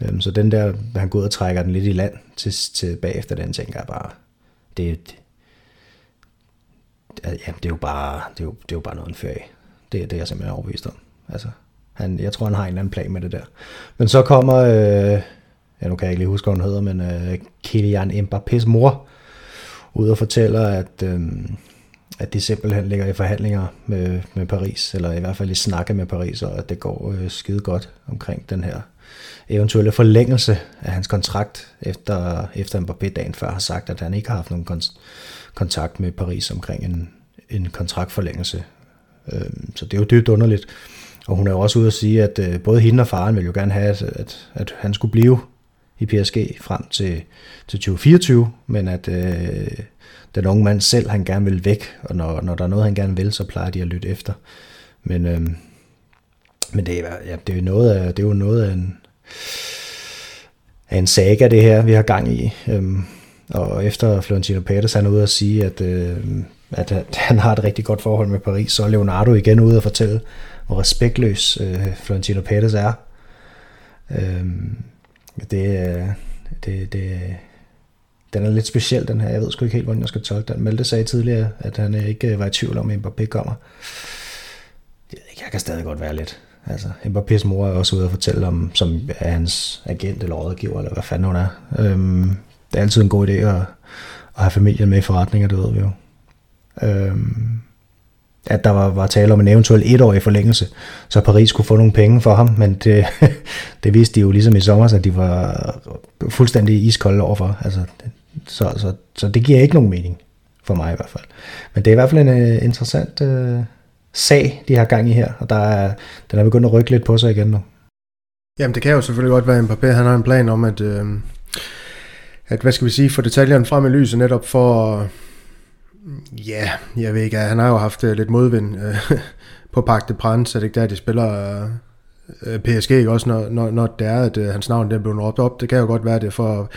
Øhm, så den der, han går ud og trækker den lidt i land til, til bagefter, den tænker jeg bare, det, det, ja, det er jo bare, det er jo, det er jo bare noget en ferie. Det det er det, jeg simpelthen er overbevist om. Altså, han, jeg tror, han har en eller anden plan med det der. Men så kommer, øh, ja, nu kan jeg ikke lige huske, hvad hun hedder, men øh, Kylian Mbappé's mor ud og fortæller, at øh, at de simpelthen ligger i forhandlinger med, med Paris, eller i hvert fald i snakke med Paris, og at det går øh, skide godt omkring den her eventuelle forlængelse af hans kontrakt, efter, efter Mbappé dagen før har sagt, at han ikke har haft nogen kon- kontakt med Paris omkring en, en kontraktforlængelse. Øh, så det er jo dybt underligt. Og hun er jo også ude at sige, at øh, både hende og faren vil jo gerne have, at, at, at han skulle blive i PSG frem til, til 2024, men at øh, den unge mand selv, han gerne vil væk, og når, når der er noget, han gerne vil, så plejer de at lytte efter. Men, øh, men det, er, ja, det, er noget af, det er jo noget af en, er en saga, det her, vi har gang i. Øhm, og efter Florentino Pérez han er ude at sige, at, øh, at han har et rigtig godt forhold med Paris, så er Leonardo igen ude at fortælle, hvor respektløs øh, Florentino Pérez er. Øhm, det, øh, det, det, den er lidt speciel, den her. Jeg ved sgu ikke helt, hvordan jeg skal tolke den. Malte sagde tidligere, at han ikke var i tvivl om, at Mbappé kommer. Jeg kan stadig godt være lidt. Altså, Mbappés mor er også ude at fortælle om, som er hans agent eller rådgiver, eller hvad fanden hun er. Øhm, det er altid en god idé at, at have familien med i forretninger, det ved vi jo. Øhm, at der var, var tale om en eventuel etårig forlængelse, så Paris kunne få nogle penge for ham, men det, det viste de jo ligesom i sommer, at de var fuldstændig iskolde overfor. Altså, så, så, så det giver ikke nogen mening, for mig i hvert fald. Men det er i hvert fald en uh, interessant uh, sag, de har gang i her, og der er, den er begyndt at rykke lidt på sig igen nu. Jamen det kan jo selvfølgelig godt være, at Mbappé han har en plan om, at, øh, at hvad skal vi sige, få detaljerne frem i lyset netop for, ja, jeg ved ikke, han har jo haft øh, lidt modvind øh, på Parc de Prince, er det ikke der, de spiller øh, PSG, ikke også, når, når, når det er, at øh, hans navn der blev råbt op, det kan jo godt være det for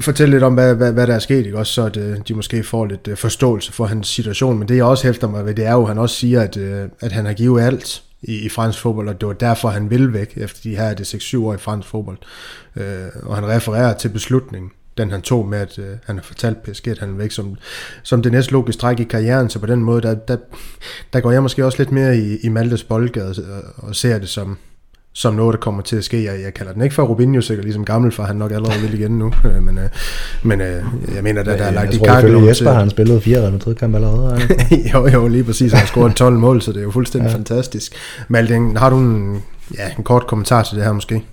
fortælle lidt om, hvad, hvad, hvad der er sket, ikke? også så at, øh, de måske får lidt øh, forståelse for hans situation, men det jeg også hæfter mig ved, det er jo, at han også siger, at, øh, at han har givet alt i, i fransk fodbold, og det var derfor, han vil væk, efter de her det 6-7 år i fransk fodbold. Øh, og han refererer til beslutningen, den han tog med, at øh, han har fortalt PSG, at han er væk som, som det næste logiske træk i karrieren, så på den måde, der, der, der går jeg måske også lidt mere i, i Maltes boldgade og, og ser det som, som noget, der kommer til at ske. Jeg, jeg kalder den ikke for Robinho sikkert, ligesom gammel, for han nok allerede vil igen nu. Øh, men, øh, men øh, jeg mener, der, der er lagt i kakkel. Jeg Jesper han spillet fire Real Madrid-kampe allerede. jo, jo, lige præcis. Han scoret 12 mål, så det er jo fuldstændig ja. fantastisk. Malte, har du en, ja, en kort kommentar til det her måske?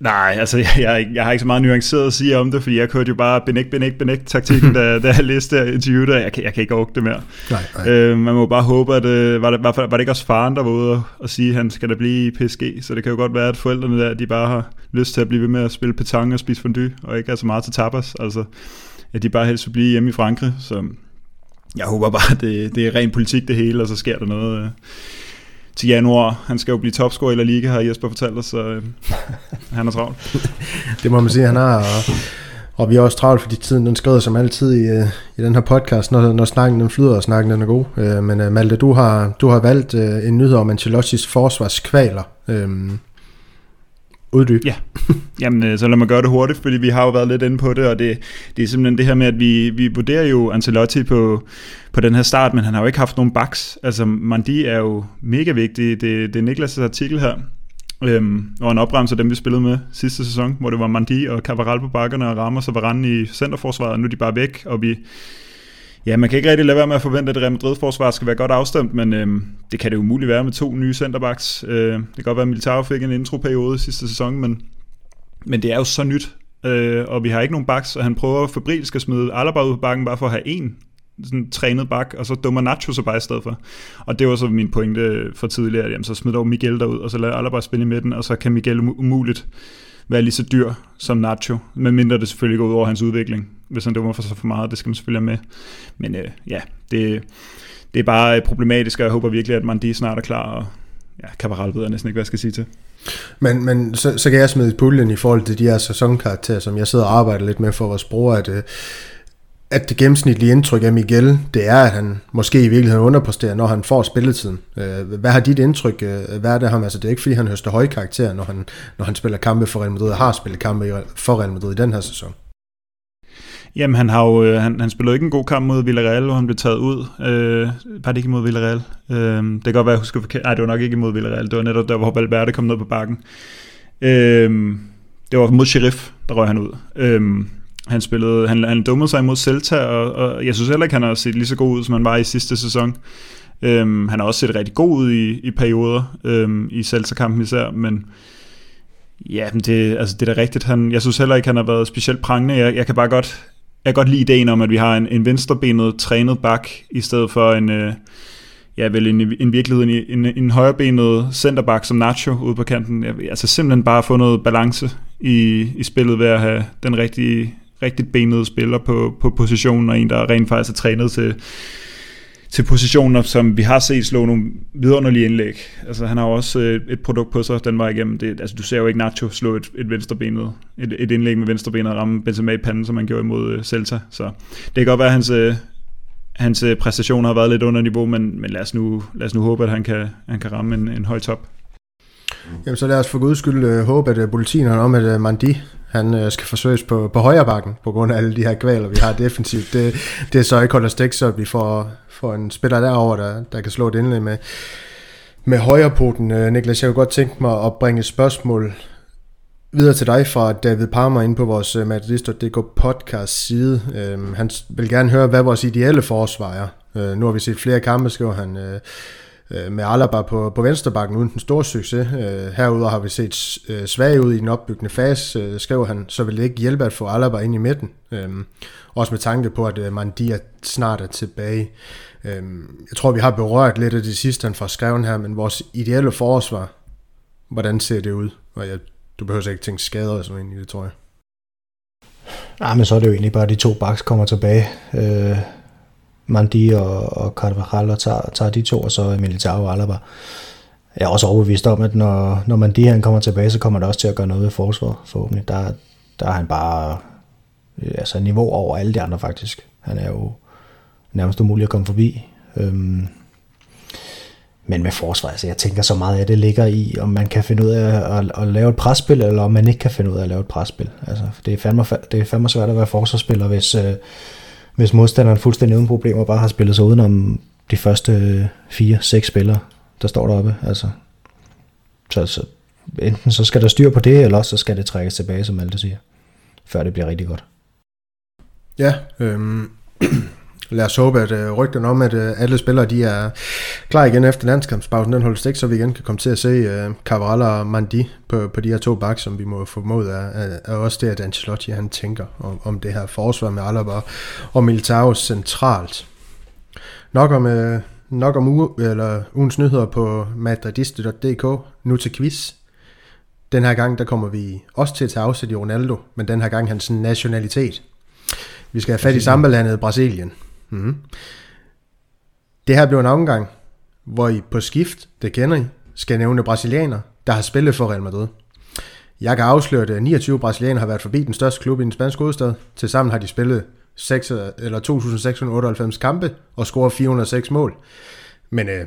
Nej, altså jeg, jeg, har ikke så meget nuanceret at sige om det, fordi jeg kørte jo bare benæk, benæk, benæk taktikken, da, da jeg læste interviewet, og jeg, jeg kan ikke orke det mere. Nej, nej. Øh, man må bare håbe, at øh, var, det, var, var det ikke også faren, der var ude og sige, at han skal da blive i PSG, så det kan jo godt være, at forældrene der, de bare har lyst til at blive ved med at spille petanque og spise fondue, og ikke er så meget til tapas, altså at de bare helst vil blive hjemme i Frankrig, så jeg håber bare, at det, det er ren politik det hele, og så sker der noget... Øh, til januar. Han skal jo blive topscorer i La Liga, har Jesper fortalt os, så øh, han er travlt. det må man sige, han har. Og, og vi er også travlt, fordi tiden den skrider som altid i, øh, i den her podcast, når, når snakken den flyder, og snakken den er god. Øh, men uh, Malte, du har, du har valgt uh, en nyhed om Ancelottis forsvarskvaler. Øh, uddybe. Ja, Jamen, øh, så lad mig gøre det hurtigt, fordi vi har jo været lidt inde på det, og det, det er simpelthen det her med, at vi, vi vurderer jo Ancelotti på, på den her start, men han har jo ikke haft nogen backs. Altså, Mandi er jo mega vigtig. Det, det er Niklas' artikel her, øhm, og han opremser dem, vi spillede med sidste sæson, hvor det var Mandi og Cavaral på bakkerne og Ramos og Varane i centerforsvaret, og nu er de bare væk, og vi Ja, man kan ikke rigtig lade være med at forvente, at Real Madrid-forsvar skal være godt afstemt, men øh, det kan det umuligt være med to nye centerbacks. Øh, det kan godt være, at Militao fik en introperiode sidste sæson, men, men det er jo så nyt, øh, og vi har ikke nogen backs, og han prøver febrilsk at smide Alaba ud på bakken, bare for at have en sådan trænet bak, og så dummer Nacho så bare i stedet for. Og det var så min pointe for tidligere, at jamen, så smider dog Miguel derud, og så lader Alaba spille i midten, og så kan Miguel umuligt være lige så dyr som Nacho, medmindre det selvfølgelig går ud over hans udvikling. Hvis han dømmer for så for meget, det skal man selvfølgelig have med. Men øh, ja, det, det er bare øh, problematisk, og jeg håber virkelig, at Mandi snart er klar, og ja, Cabral ved jeg næsten ikke, hvad jeg skal sige til. Men, men så, så kan jeg smide puljen i forhold til de her sæsonkarakterer, som jeg sidder og arbejder lidt med for vores bror, at øh, at det gennemsnitlige indtryk af Miguel, det er, at han måske i virkeligheden underpresterer, når han får spilletiden. Øh, hvad har dit indtryk været af ham? Altså, det er ikke, fordi han høster høje karakterer, når han, når han spiller kampe for Real Madrid, og har spillet kampe for Real Madrid i den her sæson. Jamen, han har jo, øh, han, han spillede ikke en god kamp mod Villarreal, hvor han blev taget ud. Øh, var det ikke imod Villarreal? Øh, det kan godt være, jeg husker forkert. Nej, det var nok ikke imod Villarreal. Det var netop der, hvor Valverde kom ned på bakken. Øh, det var mod Sheriff, der røg han ud. Øh, han spillede, han, han dummede sig imod Celta, og, og jeg synes heller ikke, han har set lige så god ud, som han var i sidste sæson. Øhm, han har også set rigtig god ud i, i perioder, øhm, i Celta-kampen især, men ja, men det, altså, det er da rigtigt. Han, jeg synes heller ikke, han har været specielt prangende. Jeg, jeg kan bare godt, jeg kan godt lide ideen om, at vi har en, en venstrebenet trænet bak, i stedet for en, øh, ja, vel en, en virkelighed, en, en, en højrebenet centerback som Nacho ude på kanten. Jeg, altså simpelthen bare få noget balance i, i spillet ved at have den rigtige rigtigt benede spiller på, på positionen, og en, der rent faktisk er trænet til, til positioner, som vi har set slå nogle vidunderlige indlæg. Altså han har også øh, et produkt på sig den vej igennem. Det, altså du ser jo ikke Nacho slå et, et venstrebenet, et, et indlæg med venstrebenet og ramme Benzema i panden, som han gjorde imod øh, Celta. Så det kan godt være, at hans, øh, hans øh, præstationer har været lidt under niveau, men, men lad, os nu, lad os nu håbe, at han kan, han kan ramme en, en høj top. Mm. Jamen så lad os for guds skyld øh, håbe, at øh, politiet om, at øh, Mandi han øh, skal forsøges på, på højre bakken, på grund af alle de her kvaler, vi har defensivt. Det, det er så ikke holder stik, så vi får, får en spiller derover, der, der kan slå et indlæg med, med højre poten. Øh, Niklas, jeg kunne godt tænke mig at bringe et spørgsmål videre til dig fra David Palmer inde på vores øh, Madridist.dk podcast side. Øh, han vil gerne høre, hvad vores ideelle forsvar er. Øh, nu har vi set flere kampe, skriver han. Øh, øh, med Alaba på, på venstrebakken uden den store succes. Øh, herudover har vi set øh, svag ud i den opbyggende fase, øh, skriver han, så vil det ikke hjælpe at få Alaba ind i midten. Øh, også med tanke på, at øh, Mandia snart er tilbage. Øh, jeg tror, vi har berørt lidt af det sidste, han får skrevet her, men vores ideelle forsvar, hvordan ser det ud? Og jeg, du behøver ikke tænke skader og sådan i det, tror jeg. Nej, men så er det jo egentlig bare, at de to baks kommer tilbage. Øh, Mandi og, og Carvajal og tager, tager de to, og så Militao og Alaba. Jeg er også overbevist om, at når, når Mandi han kommer tilbage, så kommer det også til at gøre noget ved forsvaret, forhåbentlig. Der, der er han bare altså niveau over alle de andre faktisk. Han er jo nærmest umulig at komme forbi. Øhm, men med forsvar, altså jeg tænker så meget af det ligger i, om man kan finde ud af at, at, lave et presspil, eller om man ikke kan finde ud af at lave et presspil. Altså, det, er fandme, det er fandme svært at være forsvarsspiller, hvis, øh, hvis modstanderen fuldstændig uden problemer bare har spillet sig udenom de første øh, fire, seks spillere, der står deroppe. Altså, så, så enten så skal der styr på det, eller også så skal det trækkes tilbage, som Malte siger, før det bliver rigtig godt. Ja, øhm, lad os håbe, at øh, rygten om, at øh, alle spillere de er klar igen efter landskampspausen, den holdes ikke, så vi igen kan komme til at se øh, Cabral og Mandi på, på de her to bak, som vi må formode er, er, er også det, at Ancelotti han tænker om, om det her forsvar med Alaba og Militao centralt. Nok om, øh, nok om uge, eller ugens nyheder på madridiste.dk, nu til quiz. Den her gang, der kommer vi også til at tage afsæt i Ronaldo, men den her gang hans nationalitet. Vi skal have fat i sambelandet Brasilien. Mm-hmm. Det her blev en omgang, hvor I på skift, det kender I, skal nævne brasilianer, der har spillet for Real Madrid. Jeg kan afsløre, at 29 brasilianere har været forbi den største klub i den spanske hovedstad. Tilsammen har de spillet 6, eller 2.698 kampe og scoret 406 mål. Men øh, det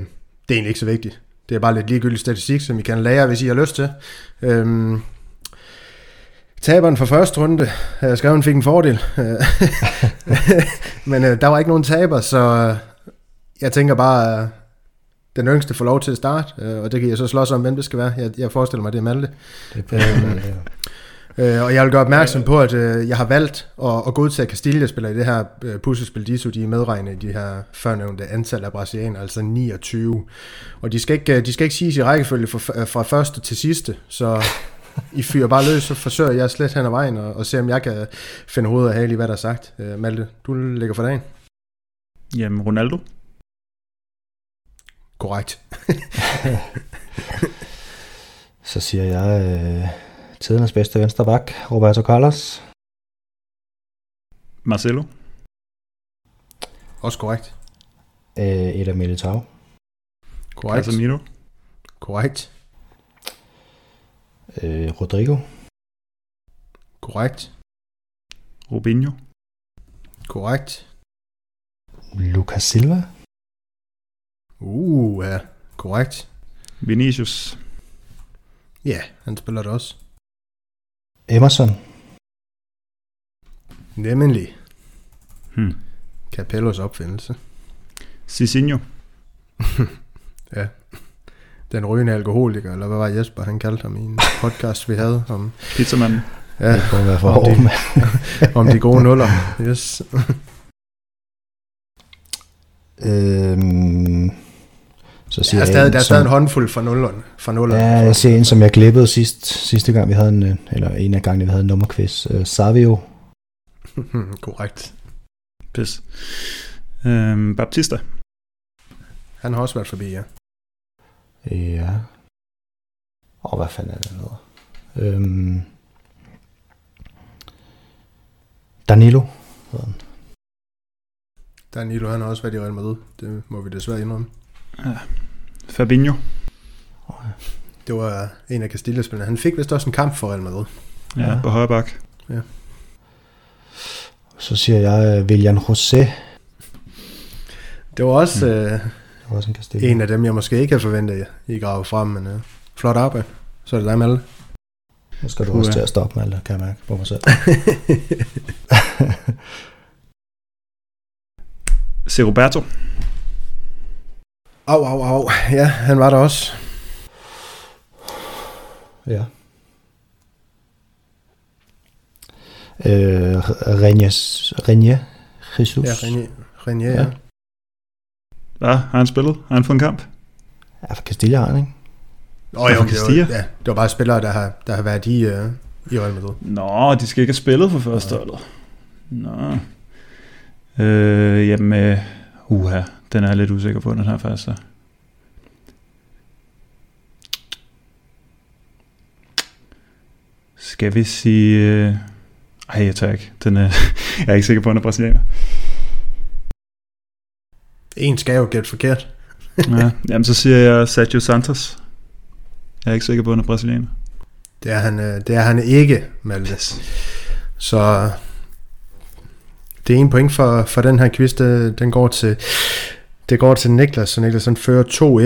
er egentlig ikke så vigtigt. Det er bare lidt ligegyldig statistik, som I kan lære, hvis I har lyst til. Øhm, Taberen for første runde, skrev, han fik en fordel. Men øh, der var ikke nogen taber, så øh, jeg tænker bare, at den yngste får lov til at starte, øh, og det kan jeg så slås om, hvem det skal være. Jeg, jeg forestiller mig, det er Malte. Det er øhm, øh, og jeg vil gøre opmærksom på, at øh, jeg har valgt at, at godtage Castilla-spillere i det her øh, puslespil. De, så de er medregnet i de her førnævnte antal af brasilianer, altså 29. Og de skal ikke, de skal ikke siges i rækkefølge fra, fra første til sidste, så i fyrer bare løs, så forsøger jeg slet hen ad vejen og, og se, om jeg kan finde hovedet af hale i, hvad der er sagt. Uh, Malte, du lægger for dagen. Jamen, Ronaldo. Korrekt. så siger jeg øh, tidernes bedste venstre bak, Roberto Carlos. Marcelo. Også korrekt. Øh, Eder Militao. Korrekt. Casemiro. Korrekt. Øh, Rodrigo. Korrekt. Robinho. Korrekt. Lucas Silva. Uh, ja. Korrekt. Vinicius. Ja, han spiller det også. Emerson. Nemlig. Hmm. Capellos opfindelse. Cicinho. ja. Den rygende alkoholiker, eller hvad var Jesper, han kaldte ham i en podcast, vi havde om... Pizzamanden. Ja, Det kunne være for om, de, om de gode nuller. Yes. Øhm, så siger Der er, jeg stadig, en, der er som- stadig en håndfuld fra nullerne. Fra nullerne. Ja, jeg siger en, som jeg glippede sidst, sidste gang, vi havde en, øh, eller en af gangene, vi havde en nummerquiz. Uh, Savio. Korrekt. Pis. Øhm, Baptista. Han har også været forbi, ja. Ja. Og hvad fanden er det, hedder? Øhm, Danilo. hedder han. Danilo, han har også været i Real Madrid. Det må vi desværre indrømme. Ja. Fabinho. Det var en af Castilla-spillerne. Han fik vist også en kamp for Real Madrid. Ja, ja. på højre bak. Ja. Så siger jeg uh, William José. Det var også, mm. øh, Var også en af dem, jeg måske ikke havde forventet, I grave frem, men øh, flot arbejde. Så er det dig, Malte. Nu skal du Uha. også til at stoppe med kan jeg mærke på mig selv. Se Roberto. Au, au, au. Ja, han var der også. ja. Øh, Renjes, Renje Jesus. Ja, René, René, ja. Ja. Ja. Har han spillet? Har han fået en kamp? Ja, for Castilla har han, ikke? Oh, jo, fra det var, Castilla? ja, det var bare spillere, der har, der har været i, øh, i Real Madrid. Nå, de skal ikke have spillet for første holdet. Nå. Øh, jamen, øh, uha, den er jeg lidt usikker på, den her første. Skal vi sige... Øh... Ej, jeg tager ikke. Den er... jeg er ikke sikker på, at den er brasilianer. En skal jo gætte forkert. ja. Jamen, så siger jeg Sergio Santos. Jeg er ikke sikker på, at han er brasilianer. Det er han, øh, det er han ikke, Malte. Så det er en point for, for den her quiz, det, den går til det går til Niklas, så Niklas han fører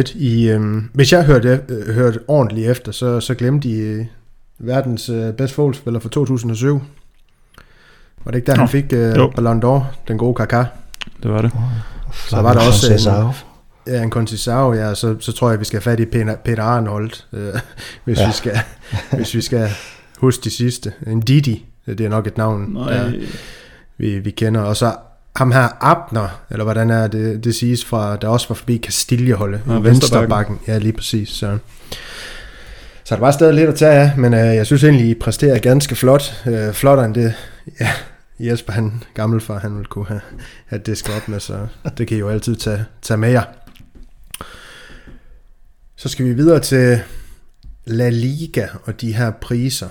2-1 i... Øhm, hvis jeg hørte, øh, hørte ordentligt efter, så, så glemte de øh, verdens øh, bedste fodboldspiller for 2007. Var det ikke der, Nå, han fik øh, jo. Ballon d'Or, den gode Kaká? Det var det. Så var der også en-. Ja, en Concisao, ja, så, så tror jeg, vi skal have fat i Peter, Arnold, øh, hvis, Ja. vi skal, hvis vi skal huske de sidste. En Didi, det er nok et navn, Nej, der, vi, vi kender. Og så ham her Abner, eller hvordan er det, det siges fra, der også var forbi Castilleholdet, Ja, ja, venstrebakken. Ja, lige præcis. Så. så der var stadig lidt at tage af, men øh, jeg synes egentlig, I præsterer ganske flot. Øh, flottere end det, ja, Jesper, han gammel far, han ville kunne have, have disket op med, så det kan I jo altid tage, tage med jer. Så skal vi videre til La Liga og de her priser.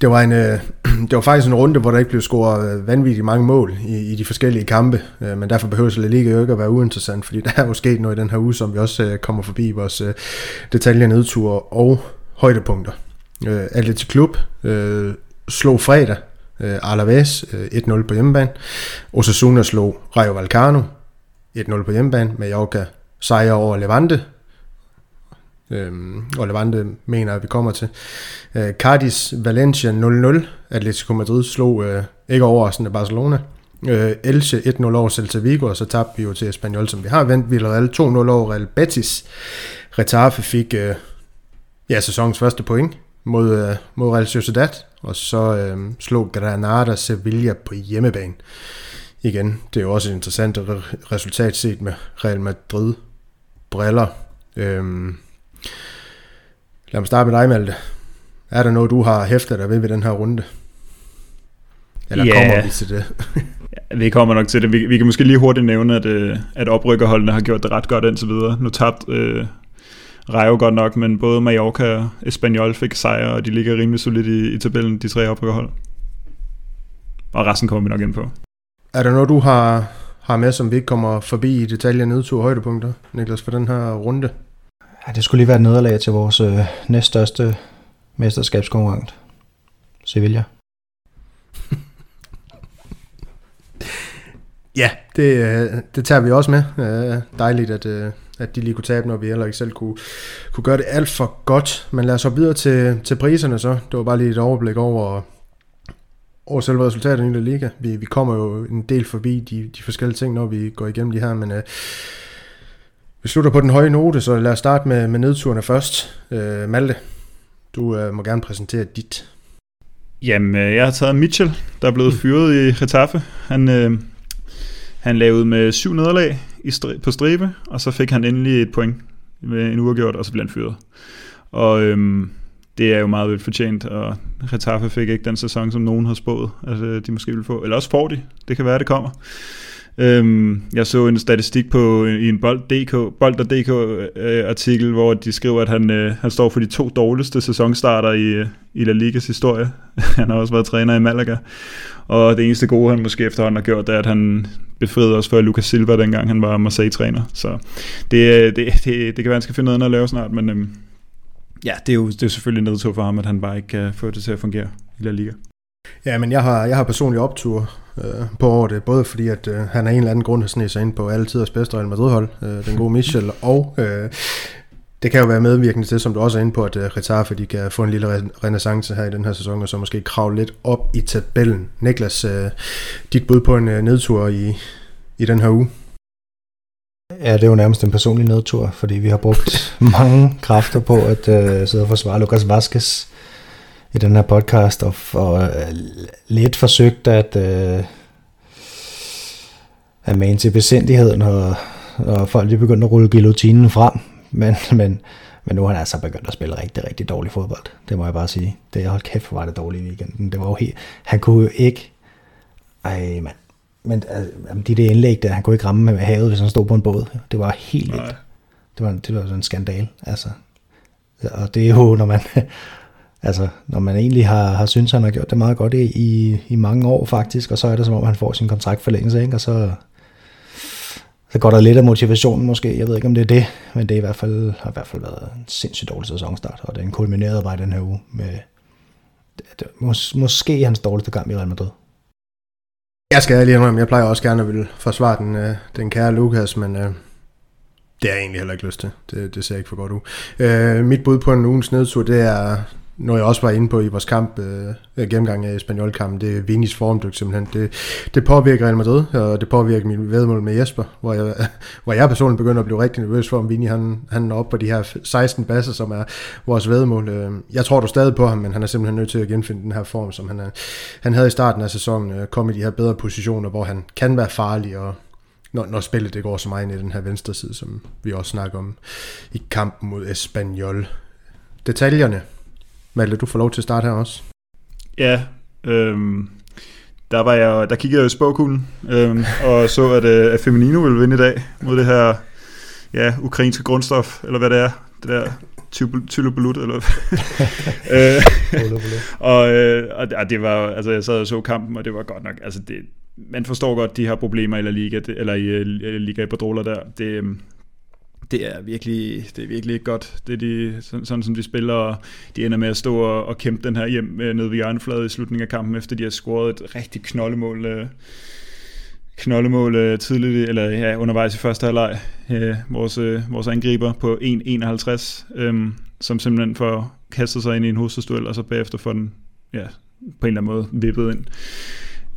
Det var, en, øh, det var faktisk en runde, hvor der ikke blev scoret øh, vanvittigt mange mål i, i de forskellige kampe, øh, men derfor behøver La Liga jo ikke at være uinteressant, fordi der er jo sket noget i den her uge, som vi også kommer forbi i vores detaljer, nedture og højdepunkter. Atletic Klub slog fredag øh, Alaves øh, 1-0 på hjemmebane. Osasuna slog Rayo Vallecano 1-0 på hjemmebane. Mallorca sejrer over Levante. Øh, og Levante mener, at vi kommer til. Øh, Cardis Valencia 0-0. Atletico Madrid slog øh, ikke overraskende Barcelona. Øh, Elche 1-0 over Celta Vigo, og så tabte vi jo til Espanyol, som vi har vendt. Villarreal 2-0 over Real Betis. Retafe fik øh, ja, sæsonens første point mod, øh, mod Real Sociedad, og så øh, slog Granada Sevilla på hjemmebane. Igen, det er jo også et interessant re- resultat set med Real Madrid briller. Øhm, lad mig starte med dig, Malte. Er der noget, du har hæftet dig ved ved den her runde? Eller Ja. kommer vi til det? Vi kommer nok til det. Vi, vi kan måske lige hurtigt nævne, at, øh, at oprykkerholdene har gjort det ret godt indtil videre. Nu tabte øh, Rayo godt nok, men både Mallorca og Espanyol fik sejre, og de ligger rimelig solidt i, i tabellen, de tre oprykkerhold. Og resten kommer vi nok ind på. Er der noget, du har, har med, som vi ikke kommer forbi i detaljer nedtur og højdepunkter, Niklas, for den her runde? Ja, det skulle lige være et nederlag til vores øh, næststørste mesterskabskonkurrent. Sevilla. Ja, det, øh, det tager vi også med. Øh, Dejligt, at, øh, at de lige kunne tabe, når vi heller ikke selv kunne, kunne gøre det alt for godt. Men lad os hoppe videre til, til priserne så. Det var bare lige et overblik over, over selve resultatet i den Liga. Vi, vi kommer jo en del forbi de, de forskellige ting, når vi går igennem de her, men øh, vi slutter på den høje note, så lad os starte med, med nedturene først. Øh, Malte, du øh, må gerne præsentere dit. Jamen, øh, jeg har taget Mitchell, der er blevet fyret i Getafe. Han, øh, han lavede med syv nederlag i stri- på stribe, og så fik han endelig et point med en uafgjort, og så blev han fyret. Og øhm, det er jo meget velfortjent, og Retaffe fik ikke den sæson, som nogen har spået, at øh, de måske ville få. Eller også får de, det kan være, det kommer. Øhm, jeg så en statistik på øh, i en bold.dk, bold.dk øh, artikel, hvor de skriver, at han, øh, han står for de to dårligste sæsonstarter i, øh, i La Ligas historie. han har også været træner i Malaga. Og det eneste gode, han måske efterhånden har gjort, det er, at han befriede os for Lucas Silva, dengang han var Marseille-træner. Så det, øh, det, det, det kan være, han skal finde noget at lave snart, men øhm, ja, det er jo det er selvfølgelig nedtog for ham, at han bare ikke kan få det til at fungere i La Liga. Ja, men jeg har, jeg har personlig optur øh, på året, både fordi, at øh, han af en eller anden grund har snedet sig ind på alle tiders bedste Real Madrid-hold, øh, den gode Michel, og øh, det kan jo være medvirkende til, som du også er inde på, at uh, Getafe de kan få en lille renaissance her i den her sæson, og så måske kravle lidt op i tabellen. Niklas, uh, dit bud på en nedtur i, i den her uge? Ja, det er jo nærmest en personlig nedtur, fordi vi har brugt mange kræfter på at uh, sidde og forsvare Lucas Vazquez i den her podcast, og, og uh, lidt forsøgt at, uh, at mane til besindigheden, og, og folk de begyndte at rulle guillotinen frem, men, men, men nu har han altså begyndt at spille rigtig, rigtig dårlig fodbold. Det må jeg bare sige. Det, hold kæft, hvor var det dårligt i weekenden. Det var jo helt, han kunne jo ikke, ej mand, men altså, de der indlæg der, han kunne ikke ramme med havet, hvis han stod på en båd. Det var helt vildt. Det var, det var sådan en skandal, altså. Og det er jo, når man, altså, når man egentlig har, har syntes, han har gjort det meget godt i, i, i mange år faktisk, og så er det som om, han får sin kontraktforlængelse, ikke? og så, så går der lidt af motivationen måske. Jeg ved ikke, om det er det, men det er i hvert fald, har i hvert fald været en sindssygt dårlig sæsonstart, og den kulminerede bare den her uge med det, mås, måske hans dårligste kamp i Real Madrid. Jeg skal lige indrømme, jeg plejer også gerne at ville forsvare den, øh, den kære Lukas, men øh, det er jeg egentlig heller ikke lyst til. Det, det ser ikke for godt ud. Øh, mit bud på en ugens nedtur, det er når jeg også var inde på i vores kamp, øh, øh gennemgang af Espanyol-kampen, det er Vinis formdyk simpelthen. Det, det påvirker Real Madrid, og det påvirker min vedmål med Jesper, hvor jeg, hvor jeg personligt begynder at blive rigtig nervøs for, om Vini han, han er oppe på de her 16 basser, som er vores vedmål. Øh, jeg tror du stadig på ham, men han er simpelthen nødt til at genfinde den her form, som han, er, han havde i starten af sæsonen, komme kom i de her bedre positioner, hvor han kan være farlig, og når, når spillet det går så meget ind i den her venstre side, som vi også snakker om i kampen mod Espanyol. Detaljerne, Malte, du får lov til at starte her også. Ja, øhm, der, var jeg, der kiggede jeg i spåkuglen, øhm, og så, at, øh, at Feminino ville vinde i dag mod det her ja, ukrainske grundstof, eller hvad det er, det der Tylobulut, eller øh, og, øh, og det var, altså jeg sad og så kampen, og det var godt nok, altså det, man forstår godt de her problemer i La Liga, det, eller i uh, Liga Iberdrola der, det, øhm, det er virkelig, det er virkelig godt, det de, sådan, sådan som de spiller, og de ender med at stå og, og kæmpe den her hjem øh, nede ved hjørnefladet i slutningen af kampen, efter de har scoret et rigtig knoldemål, øh, knoldemål øh, tidligt, eller ja, undervejs i første halvleg. Øh, vores, øh, vores angriber på 1-51, øh, som simpelthen får kastet sig ind i en hovedstødstuel, og så bagefter får den ja, på en eller anden måde vippet ind.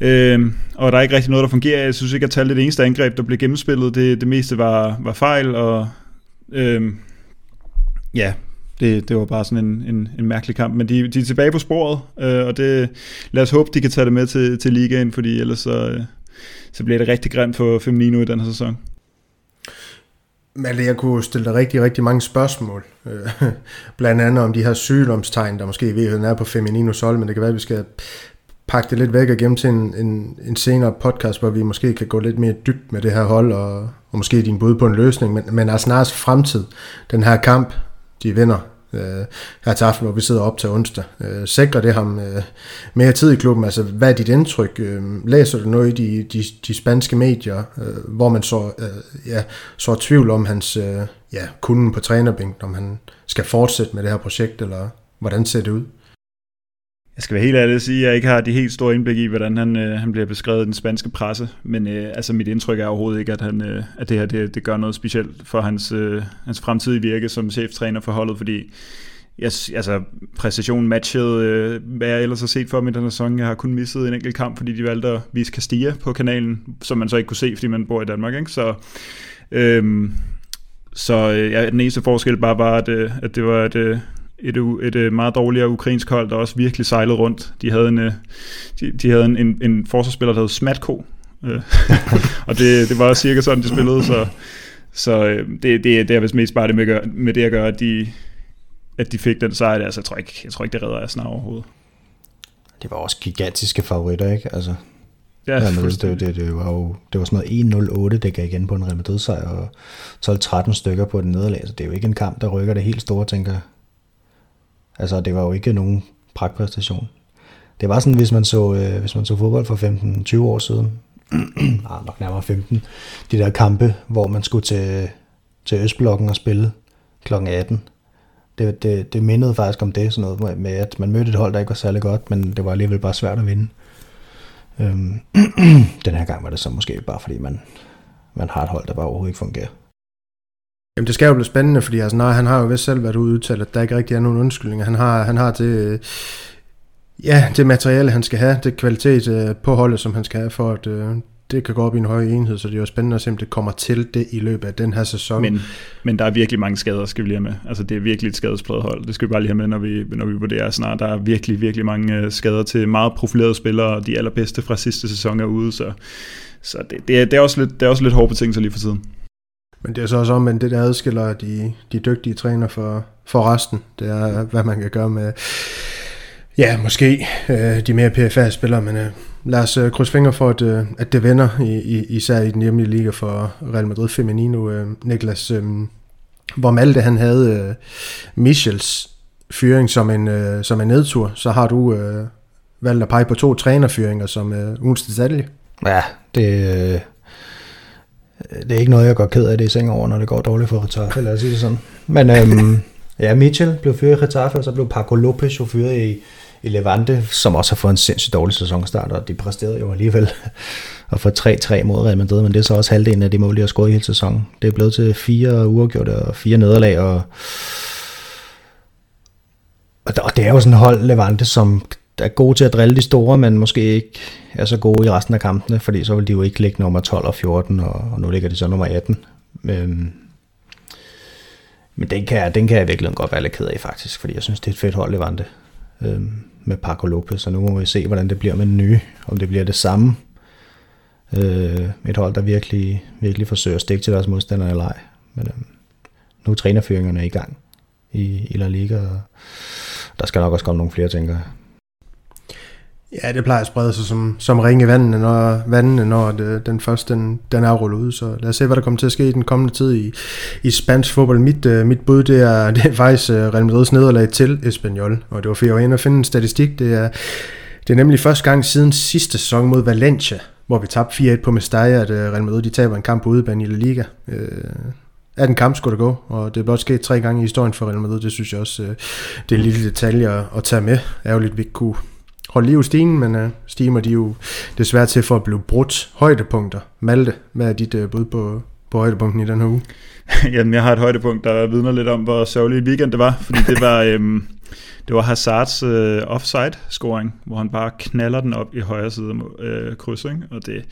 Øh, og der er ikke rigtig noget, der fungerer. Jeg synes ikke, at tal det eneste angreb, der blev gennemspillet. Det, det meste var, var fejl, og Øhm, ja, det, det var bare sådan en, en, en mærkelig kamp. Men de, de er tilbage på sporet, øh, og det, lad os håbe, de kan tage det med til, til ligaen, fordi ellers så, øh, så bliver det rigtig grimt for Feminino i den her sæson. Malte, jeg kunne stille dig rigtig, rigtig mange spørgsmål. Øh, blandt andet om de her sygdomstegn, der måske i virkeligheden er på Femininos hold, men det kan være, at vi skal pakke det lidt væk og gemme til en, en, en senere podcast, hvor vi måske kan gå lidt mere dybt med det her hold, og, og måske din bud på en løsning, men, men Arsenals fremtid, den her kamp, de vinder øh, her til aften, hvor vi sidder op til onsdag. Øh, sikrer det ham øh, mere tid i klubben? Altså, hvad er dit indtryk? Øh, læser du noget i de, de, de spanske medier, øh, hvor man så, øh, ja, så tvivl om hans øh, ja, kunden på trænerbænken, om han skal fortsætte med det her projekt, eller hvordan ser det ud? Jeg skal være helt ærlig og sige, at jeg ikke har de helt store indblik i, hvordan han, øh, han bliver beskrevet i den spanske presse. Men øh, altså, mit indtryk er overhovedet ikke, at, han, øh, at det her det, det gør noget specielt for hans, øh, hans fremtidige virke som cheftræner for holdet, fordi jeg, altså, præstationen matchede, øh, hvad jeg ellers har set for mig i den sæson. Jeg har kun misset en enkelt kamp, fordi de valgte at vise Castilla på kanalen, som man så ikke kunne se, fordi man bor i Danmark. Ikke? Så, øh, så øh, ja, den eneste forskel bare var, at, øh, at det var et, øh, et, et, et meget dårligere ukrainsk hold, der også virkelig sejlede rundt. De havde en, øh, de, de havde en, en, en forsvarsspiller, der hed Smatko, øh, og det, det var cirka sådan, de spillede, så, så øh, det, det, det er vist mest bare det med, med det at gøre, at de, at de fik den sejr. Altså, jeg tror ikke, jeg tror ikke det redder Asner overhovedet. Det var også gigantiske favoritter, ikke? Altså, Ja, ja men det, det, det, var jo det var sådan noget 1-0-8, det gav igen på en Real Madrid sejr, og 12-13 stykker på den nederlag, så det er jo ikke en kamp, der rykker det helt store, tænker jeg. Altså, det var jo ikke nogen pragtpræstation. Det var sådan, hvis man så, øh, hvis man så fodbold for 15-20 år siden, ah, nok nærmere 15, de der kampe, hvor man skulle til, til Østblokken og spille kl. 18. Det, det, det mindede faktisk om det, sådan noget med, at man mødte et hold, der ikke var særlig godt, men det var alligevel bare svært at vinde. Øhm, den her gang var det så måske bare fordi, man, man har et hold, der bare overhovedet ikke fungerer. Jamen det skal jo blive spændende, fordi altså, nej, han har jo vist selv været ude udtalt, at der ikke rigtig er nogen undskyldninger. Han har, han har det, øh, ja, det materiale, han skal have, det kvalitet øh, på holdet, som han skal have, for at øh, det kan gå op i en høj enhed, så det er jo spændende at se, om det kommer til det i løbet af den her sæson. Men, men der er virkelig mange skader, skal vi lige have med. Altså det er virkelig et skadespladet hold. Det skal vi bare lige have med, når vi, når vi vurderer snart. Der er virkelig, virkelig mange øh, skader til meget profilerede spillere, og de allerbedste fra sidste sæson er ude, så, så det, det, er, det, er også lidt, det er også lidt hårde betingelser lige for tiden. Men det er så også om, at det der adskiller de, de dygtige træner for, for resten. Det er, hvad man kan gøre med, ja, måske øh, de mere PFA-spillere, men øh, lad os øh, krydse fingre for, at, øh, at det vender, i, i, især i den hjemlige liga for Real Madrid Feminino. Øh, Niklas, øh, hvor Malte han havde øh, Michels fyring som en, øh, som en nedtur, så har du øh, valgt at pege på to trænerfyringer som øh, ugens detalje. Ja, det, øh, det er ikke noget, jeg går ked af det i seng over, når det går dårligt for Retaffe, lad os sige det sådan. Men øhm, ja, Mitchell blev fyret i Retaffe, og så blev Paco Lopez jo fyret i, i Levante, som også har fået en sindssygt dårlig sæsonstart, og de præsterede jo alligevel at få 3-3 mod Real Madrid, men det er så også halvdelen af de mål, de har scoret i hele sæsonen. Det er blevet til fire uafgjorte og fire nederlag, og, og det er jo sådan et hold, Levante, som er gode til at drille de store, men måske ikke er så gode i resten af kampene, fordi så vil de jo ikke ligge nummer 12 og 14, og, og nu ligger de så nummer 18. Men, øhm, men den kan, jeg, den kan jeg virkelig godt være lidt ked af faktisk, fordi jeg synes, det er et fedt hold, Levante øhm, med Paco Lopez, så nu må vi se, hvordan det bliver med den nye, om det bliver det samme. Øh, et hold, der virkelig, virkelig forsøger at stikke til deres modstandere eller ej. Men øhm, nu er trænerføringerne i gang i, i La Liga, og der skal nok også komme nogle flere, tænker jeg. Ja, det plejer at sprede sig som, som ringe i vandene, når, vandene, når det, den første den, den er rullet ud. Så lad os se, hvad der kommer til at ske i den kommende tid i, i spansk fodbold. Mit, uh, mit bud, det er, det er faktisk uh, Real Madrid's nederlag til Espanyol. Og det var for at finde en statistik. Det er, det er nemlig første gang siden sidste sæson mod Valencia, hvor vi tabte 4-1 på Mestalla, at uh, Real Madrid de taber en kamp på udebane i La Liga. Uh, 18 kamp skulle der gå, og det er blot sket tre gange i historien for Real Madrid. Det synes jeg også, uh, det er en lille detalje at, at tage med. Ærgerligt, vi ikke kunne holde liv i stigen, men uh, stimer de jo desværre til for at blive brudt højdepunkter. Malte, hvad er dit uh, bud på, på højdepunkten i den her uge? Jamen, jeg har et højdepunkt, der vidner lidt om, hvor sørgelig weekend det var, fordi det var, øhm, det var Hazards øh, offside-scoring, hvor han bare knaller den op i højre side af øh, kryds, ikke? og det,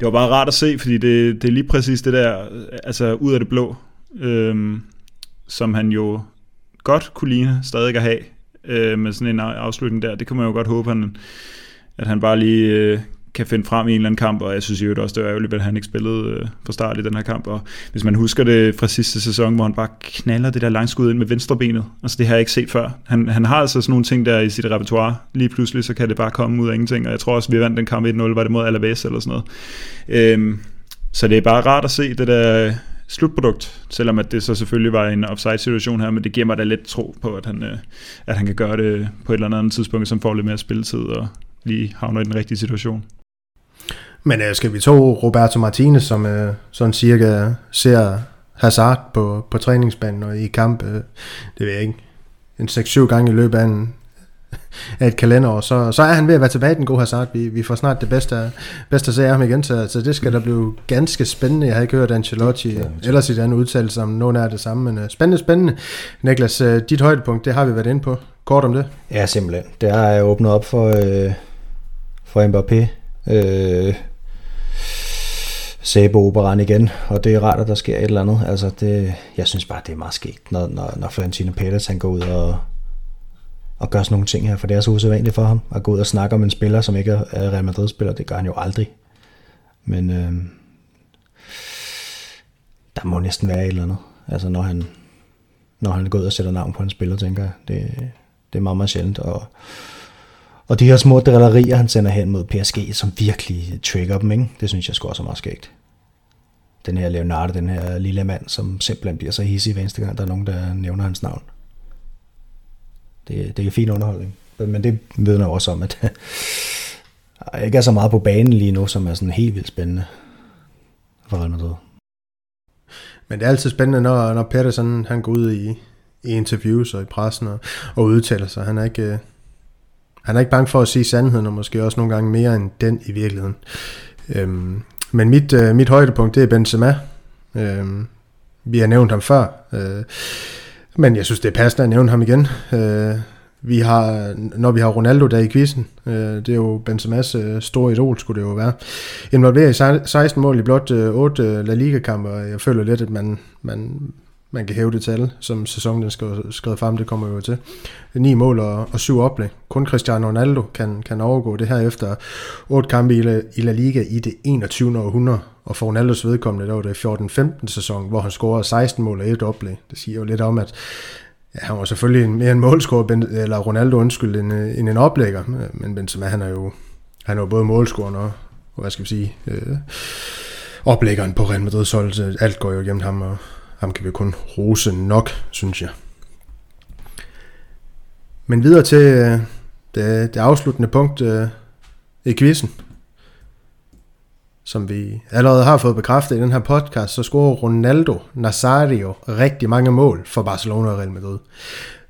det var bare rart at se, fordi det, det er lige præcis det der, altså ud af det blå, øhm, som han jo godt kunne ligne stadig at have, øh, med sådan en afslutning der. Det kan man jo godt håbe, han, at han bare lige øh, kan finde frem i en eller anden kamp, og jeg synes jo også, det var ærgerligt, at han ikke spillede øh, fra start i den her kamp, og hvis man husker det fra sidste sæson, hvor han bare knaller det der langskud ind med venstrebenet, altså det har jeg ikke set før. Han, han har altså sådan nogle ting der i sit repertoire, lige pludselig så kan det bare komme ud af ingenting, og jeg tror også, vi vandt den kamp 1-0, var det mod Alaves eller sådan noget. Øhm, så det er bare rart at se det der slutprodukt, selvom at det så selvfølgelig var en offside-situation her, men det giver mig da lidt tro på, at han, øh, at han kan gøre det på et eller andet tidspunkt, som får lidt mere spilletid og lige havner i den rigtige situation. Men øh, skal vi tog Roberto Martinez, som øh, sådan cirka ser Hazard på, på træningsbanen og i kamp, øh, det ved jeg ikke, en 6-7 gange i løbet af en, af et kalenderår, så, så er han ved at være tilbage den gode Hazard. Vi, vi får snart det bedste, bedste at se ham igen, så, så det skal der blive ganske spændende. Jeg har ikke hørt Ancelotti ja, eller sit andet udtalelse om nogen af det samme, men uh, spændende, spændende. Niklas, uh, dit højdepunkt, det har vi været inde på. Kort om det. Ja, simpelthen. Det har åbnet op for, øh, for Mbappé. Øh, Sabo operan igen, og det er rart, at der sker et eller andet. Altså, det, jeg synes bare, det er meget skægt, når, når, når Florentino Pérez han går ud og, og gøre sådan nogle ting her, for det er så usædvanligt for ham at gå ud og snakke om en spiller, som ikke er Real Madrid-spiller. Det gør han jo aldrig. Men øh, der må næsten være et eller andet. Altså når han, når han går ud og sætter navn på en spiller, tænker jeg. Det, det er meget, meget sjældent. Og, Og de her små drillerier, han sender hen mod PSG, som virkelig trigger dem, ikke? det synes jeg sgu også er meget skægt. Den her Leonardo, den her lille mand, som simpelthen bliver så hissig hver eneste gang, der er nogen, der nævner hans navn. Det, det er fin underholdning. Men det vidner også om, at jeg ikke er så meget på banen lige nu, som er sådan helt vildt spændende for Real Madrid. Men det er altid spændende, når, når Pedersen han går ud i, i interviews og i pressen og, og udtaler sig. Han er ikke, øh, han er ikke bange for at sige sandheden, og måske også nogle gange mere end den i virkeligheden. Øhm, men mit, øh, mit højdepunkt, det er Benzema. Øhm, vi har nævnt ham før, øh, men jeg synes, det er passende at nævne ham igen. Øh, vi har, når vi har Ronaldo der i quizzen, øh, det er jo Benzema's øh, store idol, skulle det jo være. Involveret i 16 mål i blot øh, 8 øh, La Liga-kampe, og jeg føler lidt, at man, man, man kan hæve det tal, som sæsonen skal skrevet frem, det kommer jo til. 9 mål og, og 7 oplæg. Kun Cristiano Ronaldo kan, kan overgå det her efter 8 kampe i La, i La Liga i det 21. århundrede. Og for Ronaldos vedkommende, der var det 14-15 sæson, hvor han scorede 16 mål og et oplæg. Det siger jo lidt om, at Ja, han var selvfølgelig mere en målscorer, eller Ronaldo undskyld, end, end en oplægger, men Benzema, han er jo, han er jo både målscorer og, og hvad skal vi sige, øh, oplæggeren på Real Madrid, så alt går jo igennem ham, og ham kan vi kun rose nok, synes jeg. Men videre til øh, det, det afsluttende punkt øh, i quizzen som vi allerede har fået bekræftet i den her podcast, så scorer Ronaldo Nazario rigtig mange mål for Barcelona og Real Madrid.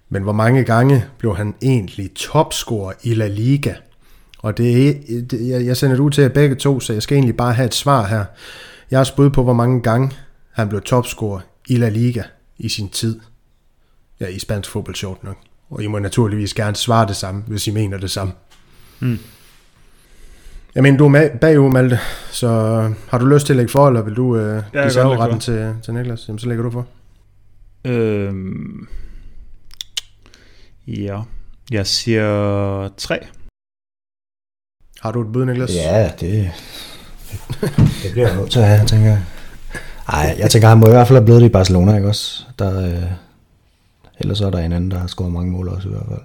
Men hvor mange gange blev han egentlig topscorer i La Liga? Og det det jeg, jeg sender det ud til jer begge to, så jeg skal egentlig bare have et svar her. Jeg har spurgt på, hvor mange gange han blev topscorer i La Liga i sin tid. Ja, i spansk fodbold, sjovt nok. Og I må naturligvis gerne svare det samme, hvis I mener det samme. Mm. Jeg mener, du er bagud, Malte, så har du lyst til at lægge for, eller vil du øh, give serveretten til, til Niklas? Jamen, så lægger du for. Øhm, ja, jeg siger tre. Har du et bud, Niklas? Ja, det, det bliver jeg nødt til at have, tænker jeg. Ej, jeg tænker, han må i hvert fald have blevet det i Barcelona, ikke også? Der, øh, ellers så er der en anden, der har scoret mange mål også i hvert fald.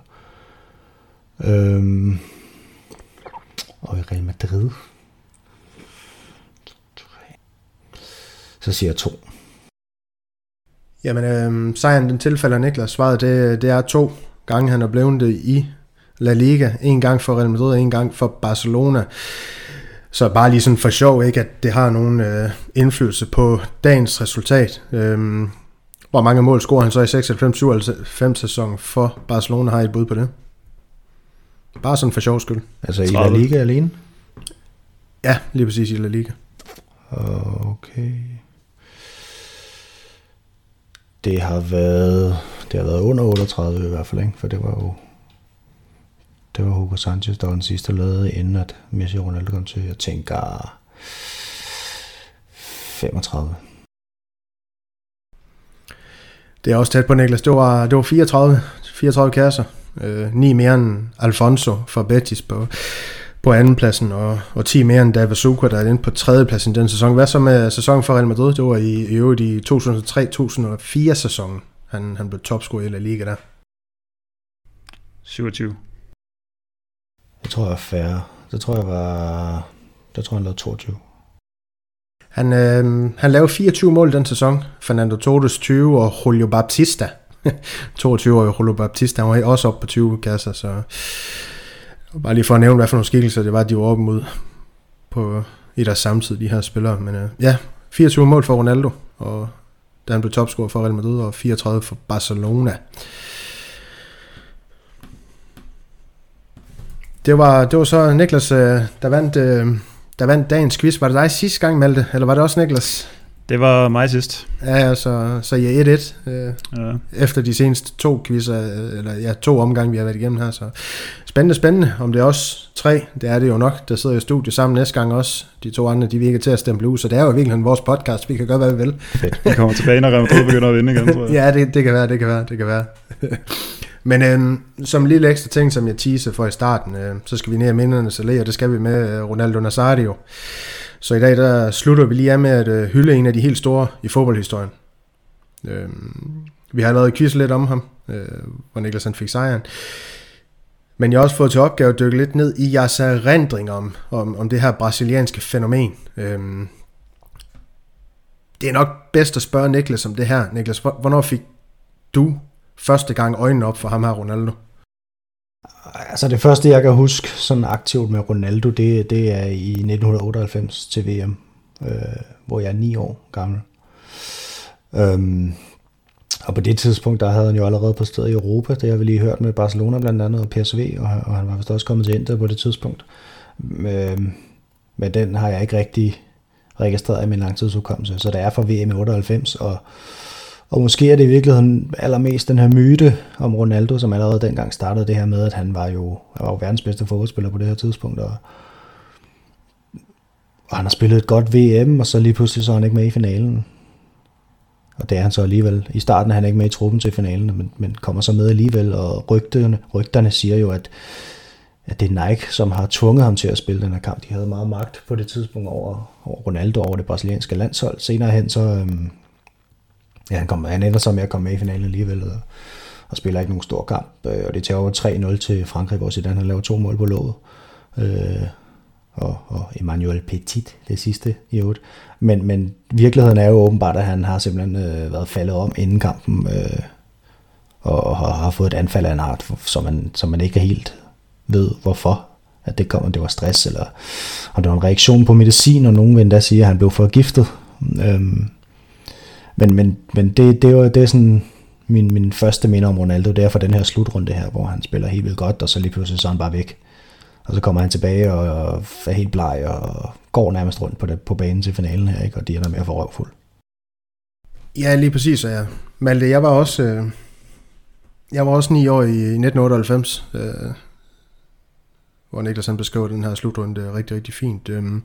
Øhm, i Real Madrid. Så siger jeg to. Jamen, øh, sejren den tilfælder Niklas. Svaret det, det er to gange, han er blevet det i La Liga. En gang for Real Madrid, en gang for Barcelona. Så bare lige sådan for sjov, ikke, at det har nogen øh, indflydelse på dagens resultat. Øh, hvor mange mål scorer han så i 96-97 sæson for Barcelona? Har I et bud på det? Bare sådan for sjov skyld. Altså 30. i La Liga alene? Ja, lige præcis i La Liga. Okay. Det har været, det har været under 38 i hvert fald, ikke? for det var jo det var Hugo Sanchez, der var den sidste, lavede, inden at Messi og Ronaldo kom til. Jeg tænker 35. Det er også tæt på, Niklas. Det var, det var 34, 34 kasser. Øh, 9 mere end Alfonso for Betis på, på andenpladsen, og, og 10 mere end David Zucker, der er inde på tredjepladsen i den sæson. Hvad så med sæsonen for Real Madrid? Det var i, i øvrigt i 2003-2004 sæsonen, han, han blev topscorer i La Liga der. 27. Jeg tror, jeg er færre. Det tror jeg var... Der tror jeg, han lavede 22. Han, øh, han lavede 24 mål den sæson. Fernando Torres 20 og Julio Baptista 22-årige Rolo Baptista, han var også oppe på 20 kasser, så bare lige for at nævne, hvad for nogle skikkelser det var, de var oppe mod på, i deres samtid, de her spillere. Men øh, ja, 24 mål for Ronaldo, og da han blev topscorer for Real Madrid, og 34 for Barcelona. Det var, det var så Niklas, øh, der vandt, øh, der vandt dagens quiz. Var det dig sidste gang, Malte? Eller var det også Niklas? Det var mig sidst. Ja, så, så ja, 1-1 øh, ja. efter de seneste to quizzer, eller ja, to omgange, vi har været igennem her. Så spændende, spændende. Om det er også tre, det er det jo nok. Der sidder i studiet sammen næste gang også. De to andre, de virker til at stemme ud, så det er jo virkelig vores podcast. Vi kan gøre, hvad vi vil. vi kommer tilbage, når Real Madrid begynder at vinde igen, tror jeg. ja, det, det kan være, det kan være, det kan være. Men øh, som en lille ekstra ting, som jeg teaser for i starten, øh, så skal vi ned i mindernes allé, og det skal vi med øh, Ronaldo Nazario. Så i dag der slutter vi lige af med at øh, hylde en af de helt store i fodboldhistorien. Øh, vi har allerede quiz lidt om ham, øh, hvor Niklas han fik sejren. Men jeg har også fået til opgave at dykke lidt ned i jeres erindring om, om, om det her brasilianske fænomen. Øhm, det er nok bedst at spørge Niklas om det her. Niklas, hvornår fik du første gang øjnene op for ham her, Ronaldo? Altså det første, jeg kan huske sådan aktivt med Ronaldo, det, det er i 1998 til VM, øh, hvor jeg er ni år gammel. Øhm, og på det tidspunkt, der havde han jo allerede på stedet i Europa, det har vi lige hørt med Barcelona blandt andet og PSV, og, og han var vist også kommet til Inter på det tidspunkt. Øhm, men den har jeg ikke rigtig registreret i min langtidsudkommelse, så det er fra VM i 98, og og måske er det i virkeligheden allermest den her myte om Ronaldo, som allerede dengang startede det her med, at han var jo, han var jo verdens bedste fodboldspiller på det her tidspunkt, og, og han har spillet et godt VM, og så lige pludselig så er han ikke med i finalen. Og det er han så alligevel. I starten er han ikke med i truppen til finalen, men, men kommer så med alligevel, og rygterne, rygterne siger jo, at, at det er Nike, som har tvunget ham til at spille den her kamp. De havde meget magt på det tidspunkt over, over Ronaldo, over det brasilianske landshold. Senere hen så, øhm, ja, han, kom, han ender så med at komme med i finalen alligevel, og, og spiller ikke nogen stor kamp. Øh, og det tager over 3-0 til Frankrig, hvor Zidane har lavet to mål på låget. Øh, og, og Emmanuel Petit, det sidste i øvrigt. Men, men virkeligheden er jo åbenbart, at han har simpelthen øh, været faldet om inden kampen, øh, og, og har, har fået et anfald af en art, som man, som man ikke helt ved, hvorfor at det kom, om det var stress, eller om det var en reaktion på medicin, og nogen vil endda sige, at han blev forgiftet. Øhm, men, men, men det, det, var, det er sådan min, min første minde om Ronaldo, det er fra den her slutrunde her, hvor han spiller helt vildt godt, og så lige pludselig så er han bare væk. Og så kommer han tilbage og, er helt bleg og går nærmest rundt på, det, på banen til finalen her, ikke? og de ender med at få røvfuld. Ja, lige præcis. Ja. Malte, jeg var også, øh, jeg var også ni år i 1998, øh, hvor Niklas han beskrev den her slutrunde rigtig, rigtig fint. Øhm,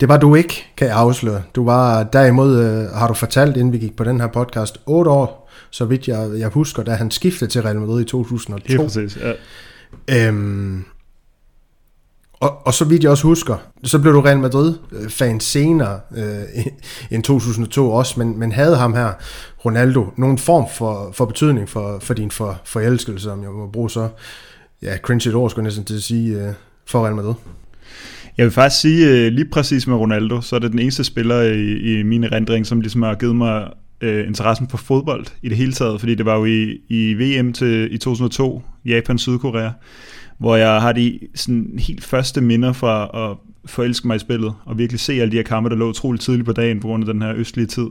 det var du ikke, kan jeg afsløre. Du var derimod, øh, har du fortalt, inden vi gik på den her podcast, 8 år, så vidt jeg, jeg husker, da han skiftede til Real Madrid i 2002. Helt præcis, ja. Øhm, og, og så vidt jeg også husker, så blev du Real Madrid-fan senere øh, end 2002 også, men, men havde ham her, Ronaldo, nogen form for, for betydning for, for din for, forelskelse, om jeg må bruge så ja, cringe et ord, skulle jeg næsten til at sige, øh, for Real Madrid? Jeg vil faktisk sige, øh, lige præcis med Ronaldo, så er det den eneste spiller i, i min erindring, som ligesom har givet mig øh, interessen på fodbold i det hele taget, fordi det var jo i, i VM til, i 2002, Japan-Sydkorea, hvor jeg har de sådan helt første minder fra at forelske mig i spillet, og virkelig se alle de her kampe, der lå utroligt tidligt på dagen, på grund af den her østlige tid.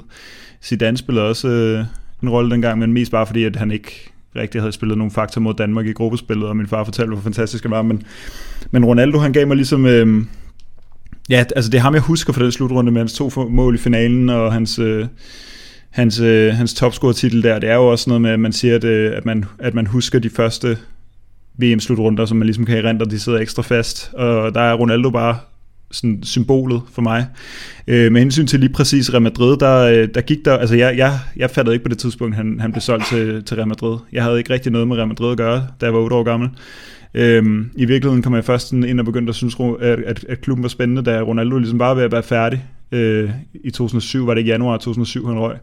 Zidane spillede også øh, en rolle dengang, men mest bare fordi, at han ikke rigtig havde spillet nogle fakta mod Danmark i gruppespillet, og min far fortalte, hvor fantastisk det var. Men, men Ronaldo, han gav mig ligesom... Øh, ja, altså det er ham, jeg husker fra den slutrunde med hans to mål i finalen, og hans... Øh, hans, øh, hans topscore-titel der, det er jo også noget med, at man siger, at, øh, at, man, at man husker de første VM-slutrunder, som man ligesom kan erindre, de sidder ekstra fast, og der er Ronaldo bare sådan symbolet for mig. Øh, med hensyn til lige præcis Real Madrid, der, øh, der gik der, altså jeg, jeg, jeg fattede ikke på det tidspunkt, han, han blev solgt til, til Real Madrid. Jeg havde ikke rigtig noget med Real Madrid at gøre, da jeg var 8 år gammel. Øhm, I virkeligheden kom jeg først ind og begyndte at synes, at, at, at klubben var spændende, da Ronaldo ligesom bare var ved at være færdig. Øh, I 2007 var det ikke januar 2007, han røg.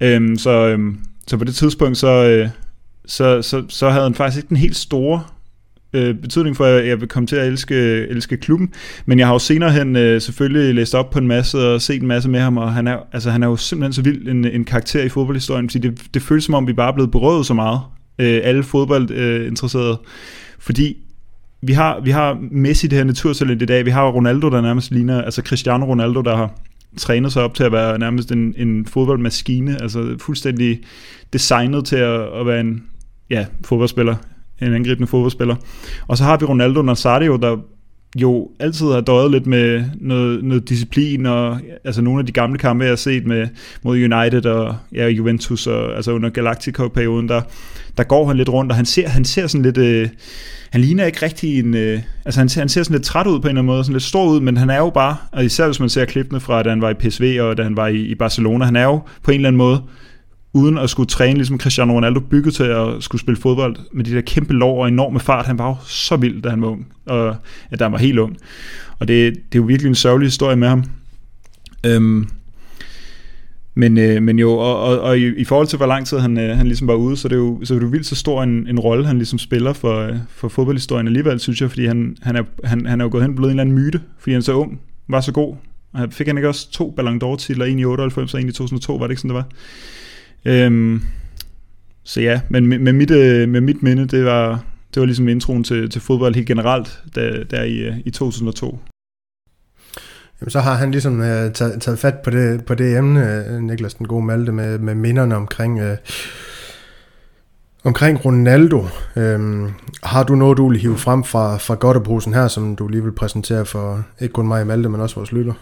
Øhm, så, øhm, så på det tidspunkt, så, øh, så, så, så havde han faktisk ikke den helt store øh, betydning for, at jeg vil komme til at elske, elske klubben. Men jeg har jo senere hen øh, selvfølgelig læst op på en masse og set en masse med ham, og han er, altså, han er jo simpelthen så vild en, en karakter i fodboldhistorien, fordi det, det føles som om, vi bare er blevet berøvet så meget, øh, alle fodboldinteresserede. Øh, fordi vi har, vi har Messi, det her naturtalent i dag, vi har Ronaldo, der nærmest ligner, altså Cristiano Ronaldo, der har trænet sig op til at være nærmest en, en fodboldmaskine, altså fuldstændig designet til at, at være en ja, fodboldspiller en angribende fodboldspiller. Og så har vi Ronaldo Nazario, der jo altid har døjet lidt med noget, noget disciplin, og altså nogle af de gamle kampe, jeg har set med, mod United og ja, Juventus, og, altså under Galactico-perioden, der, der går han lidt rundt, og han ser, han ser sådan lidt... Øh, han ligner ikke rigtig en... Øh, altså han ser, han ser sådan lidt træt ud på en eller anden måde, sådan lidt stor ud, men han er jo bare, og især hvis man ser klippene fra, da han var i PSV og da han var i, i Barcelona, han er jo på en eller anden måde uden at skulle træne, ligesom Cristiano Ronaldo bygget til at skulle spille fodbold, med de der kæmpe lov og enorme fart. Han var jo så vild, da han var ung, og ja, da han var helt ung. Og det, det er jo virkelig en sørgelig historie med ham. Øhm, Men, øh, men jo, og, og, og i, i forhold til, hvor lang tid han, øh, han ligesom var ude, så det er jo, så er det jo vildt så stor en, en rolle, han ligesom spiller for, øh, for fodboldhistorien alligevel, synes jeg, fordi han, han, er, han, han er jo gået hen og blevet en eller anden myte, fordi han så ung, var så god. Fik han ikke også to Ballon d'Or titler, en i 98 og en i 2002, var det ikke sådan, det var? Øhm, så ja, men med, med, mit, øh, med mit minde, det var, det var ligesom introen til, til fodbold helt generelt, der, der i, øh, i 2002. Jamen, så har han ligesom øh, taget, taget fat på det, på det emne, øh, Niklas den gode Malte, med, med minderne omkring, øh, omkring Ronaldo. Um, har du noget, du vil hive frem fra, fra Godteposen her, som du lige vil præsentere for ikke kun mig og Malte, men også vores lytter?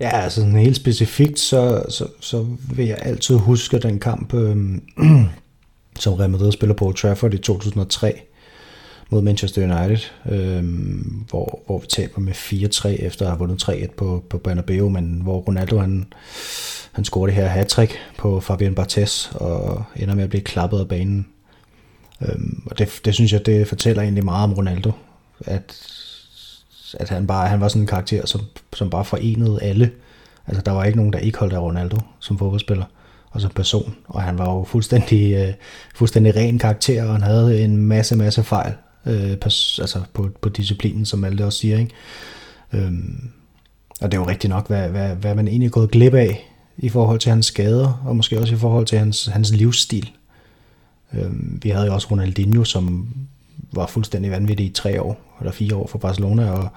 Ja, altså sådan helt specifikt, så, så, så vil jeg altid huske den kamp, øh, som Real Madrid spiller på Old Trafford i 2003 mod Manchester United, øh, hvor, hvor vi taber med 4-3 efter at have vundet 3-1 på, på Bernabeu, men hvor Ronaldo han, han scorer det her hat på Fabian Barthez og ender med at blive klappet af banen. Øh, og det, det synes jeg, det fortæller egentlig meget om Ronaldo, at at han bare han var sådan en karakter, som, som bare forenede alle. Altså, der var ikke nogen, der ikke holdt af Ronaldo som fodboldspiller og som person. Og han var jo fuldstændig, øh, fuldstændig ren karakter, og han havde en masse, masse fejl øh, på, altså på, på disciplinen, som alle også siger. Ikke? Øhm, og det er jo rigtigt nok, hvad, hvad, hvad man egentlig er gået glip af i forhold til hans skader, og måske også i forhold til hans, hans livsstil. Øhm, vi havde jo også Ronaldinho, som var fuldstændig vanvittig i tre år, eller fire år for Barcelona, og,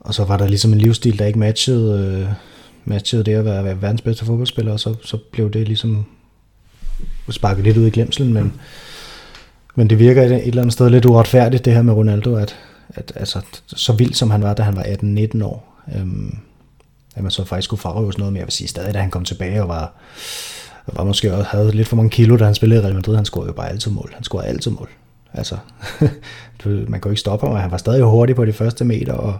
og så var der ligesom en livsstil, der ikke matchede, øh, matchede det at være, være verdens bedste fodboldspiller, og så, så blev det ligesom sparket lidt ud i glemselen, men, men det virker et, et eller andet sted lidt uretfærdigt, det her med Ronaldo, at, at altså, så vild som han var, da han var 18-19 år, øhm, at man så faktisk skulle frarøves noget, men jeg vil sige stadig, da han kom tilbage og var, var måske også havde lidt for mange kilo, da han spillede i Real Madrid, han scorede jo bare altid mål. Han scorede altid mål. Altså, man kunne ikke stoppe ham, og han var stadig hurtig på de første meter, og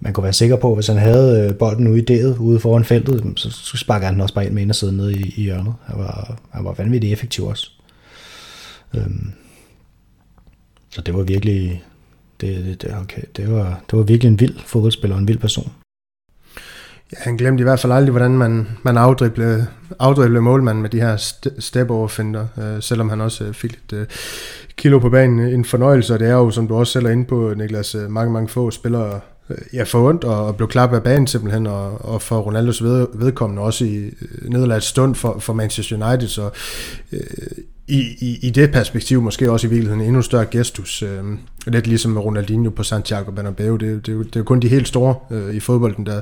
man kunne være sikker på, at hvis han havde øh, bolden ude i det, ude foran feltet, så, sparkede han også bare ind med ind og sidde nede i, i hjørnet. Han var, han var vanvittigt effektiv også. Øhm, så det var virkelig, det, det, det, okay, det, var, det var virkelig en vild fodboldspiller og en vild person. Ja, han glemte i hvert fald aldrig, hvordan man, man afdriblede, afdriblede målmanden med de her step over finder, øh, selvom han også øh, fik lidt øh, kilo på banen. En fornøjelse, og det er jo, som du også selv er inde på, Niklas, øh, mange, mange få spillere øh, ja, for ondt og, og blev klappet af banen simpelthen, og, og for Ronaldos ved, vedkommende også i øh, nederlaget stund for, for Manchester United, så øh, i, i, i det perspektiv måske også i virkeligheden endnu større gestus. Øh, lidt ligesom med Ronaldinho på Santiago Bernabeu. Det, det, det er jo kun de helt store øh, i fodbolden, der,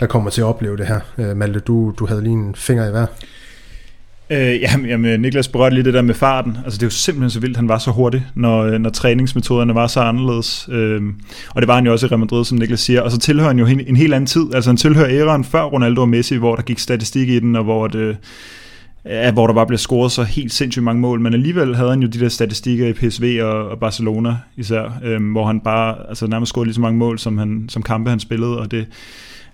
der kommer til at opleve det her. Øh, Malte, du, du havde lige en finger i hver. Øh, jamen, jamen, Niklas berørte lige det der med farten. Altså, det er jo simpelthen så vildt, han var så hurtig, når, øh, når træningsmetoderne var så anderledes. Øh, og det var han jo også i Real Madrid, som Niklas siger. Og så tilhører han jo en, en helt anden tid. Altså, han tilhører æraen før Ronaldo og Messi, hvor der gik statistik i den, og hvor det ja, hvor der bare blev scoret så helt sindssygt mange mål, men alligevel havde han jo de der statistikker i PSV og, og Barcelona især, øhm, hvor han bare altså nærmest scorede lige så mange mål, som, han, som kampe han spillede, og det,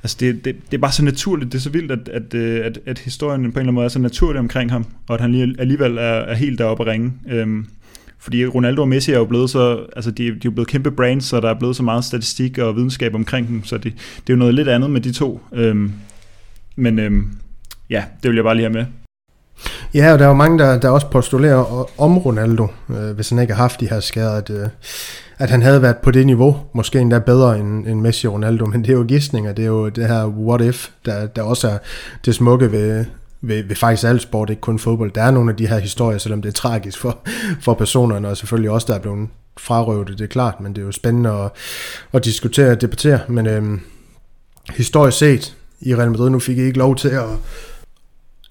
altså det, det, det er bare så naturligt, det er så vildt, at, at, øh, at, at historien på en eller anden måde er så naturlig omkring ham, og at han lige, alligevel er, er helt deroppe at ringe. Øhm, fordi Ronaldo og Messi er jo blevet så, altså de, de er jo blevet kæmpe brands, så der er blevet så meget statistik og videnskab omkring dem, så det, det er jo noget lidt andet med de to. Øhm, men øhm, ja, det vil jeg bare lige have med. Ja, og der er jo mange, der, der også postulerer om Ronaldo, øh, hvis han ikke har haft de her skader, at, øh, at han havde været på det niveau, måske endda bedre end, end Messi og Ronaldo, men det er jo gidsninger, det er jo det her what if, der, der også er det smukke ved, ved, ved faktisk alt sport, ikke kun fodbold. Der er nogle af de her historier, selvom det er tragisk for, for personerne, og selvfølgelig også der er blevet frarøvet, det er klart, men det er jo spændende at, at diskutere og debattere, men øh, historisk set i Real Madrid, nu fik I ikke lov til at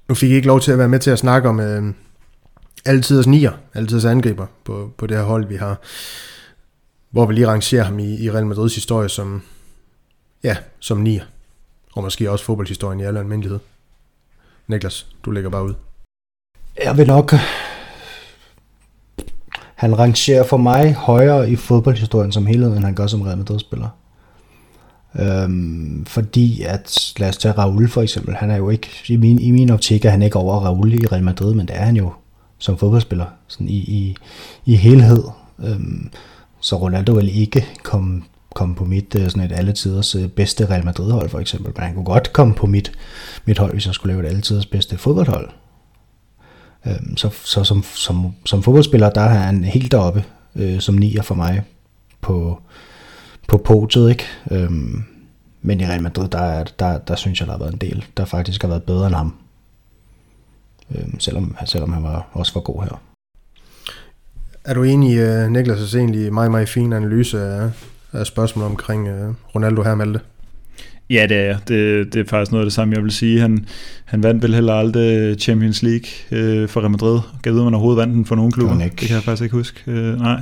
nu fik I ikke lov til at være med til at snakke om øh, altiders nier, altiders angriber på, på det her hold, vi har. Hvor vi lige rangerer ham i, i Real Madrids historie som, ja, som nier. Og måske også fodboldhistorien i alle almindelighed. Niklas, du ligger bare ud. Jeg vil nok... Øh, han rangerer for mig højere i fodboldhistorien som helhed, end han gør som Real Madrid-spiller. Øhm, fordi at, lad os tage Raul for eksempel, han er jo ikke, i min, i min optik er han ikke over Raul i Real Madrid, men det er han jo som fodboldspiller, sådan i, i, i helhed. Øhm, så Ronaldo vil ikke komme, komme på mit øh, sådan et alle tiders øh, bedste Real Madrid hold for eksempel, men han kunne godt komme på mit, mit hold, hvis jeg skulle lave et alle tiders bedste fodboldhold. Øhm, så, så som, som, som fodboldspiller, der er han helt deroppe øh, som nier for mig på, på podiet, ikke? Øhm, men i Real Madrid, der, der, der synes jeg, der har været en del, der faktisk har været bedre end ham. Øhm, selvom, selvom han var, også var god her. Er du enig i uh, Niklas' egentlig meget, meget fin analyse af, af spørgsmålet omkring uh, Ronaldo her, Malte? Ja, det er det, det er faktisk noget af det samme, jeg vil sige. Han, han vandt vel heller aldrig Champions League øh, for Real Madrid. Jeg ved, om han overhovedet vandt den for nogen klubber. Det kan jeg faktisk ikke huske. Øh, nej.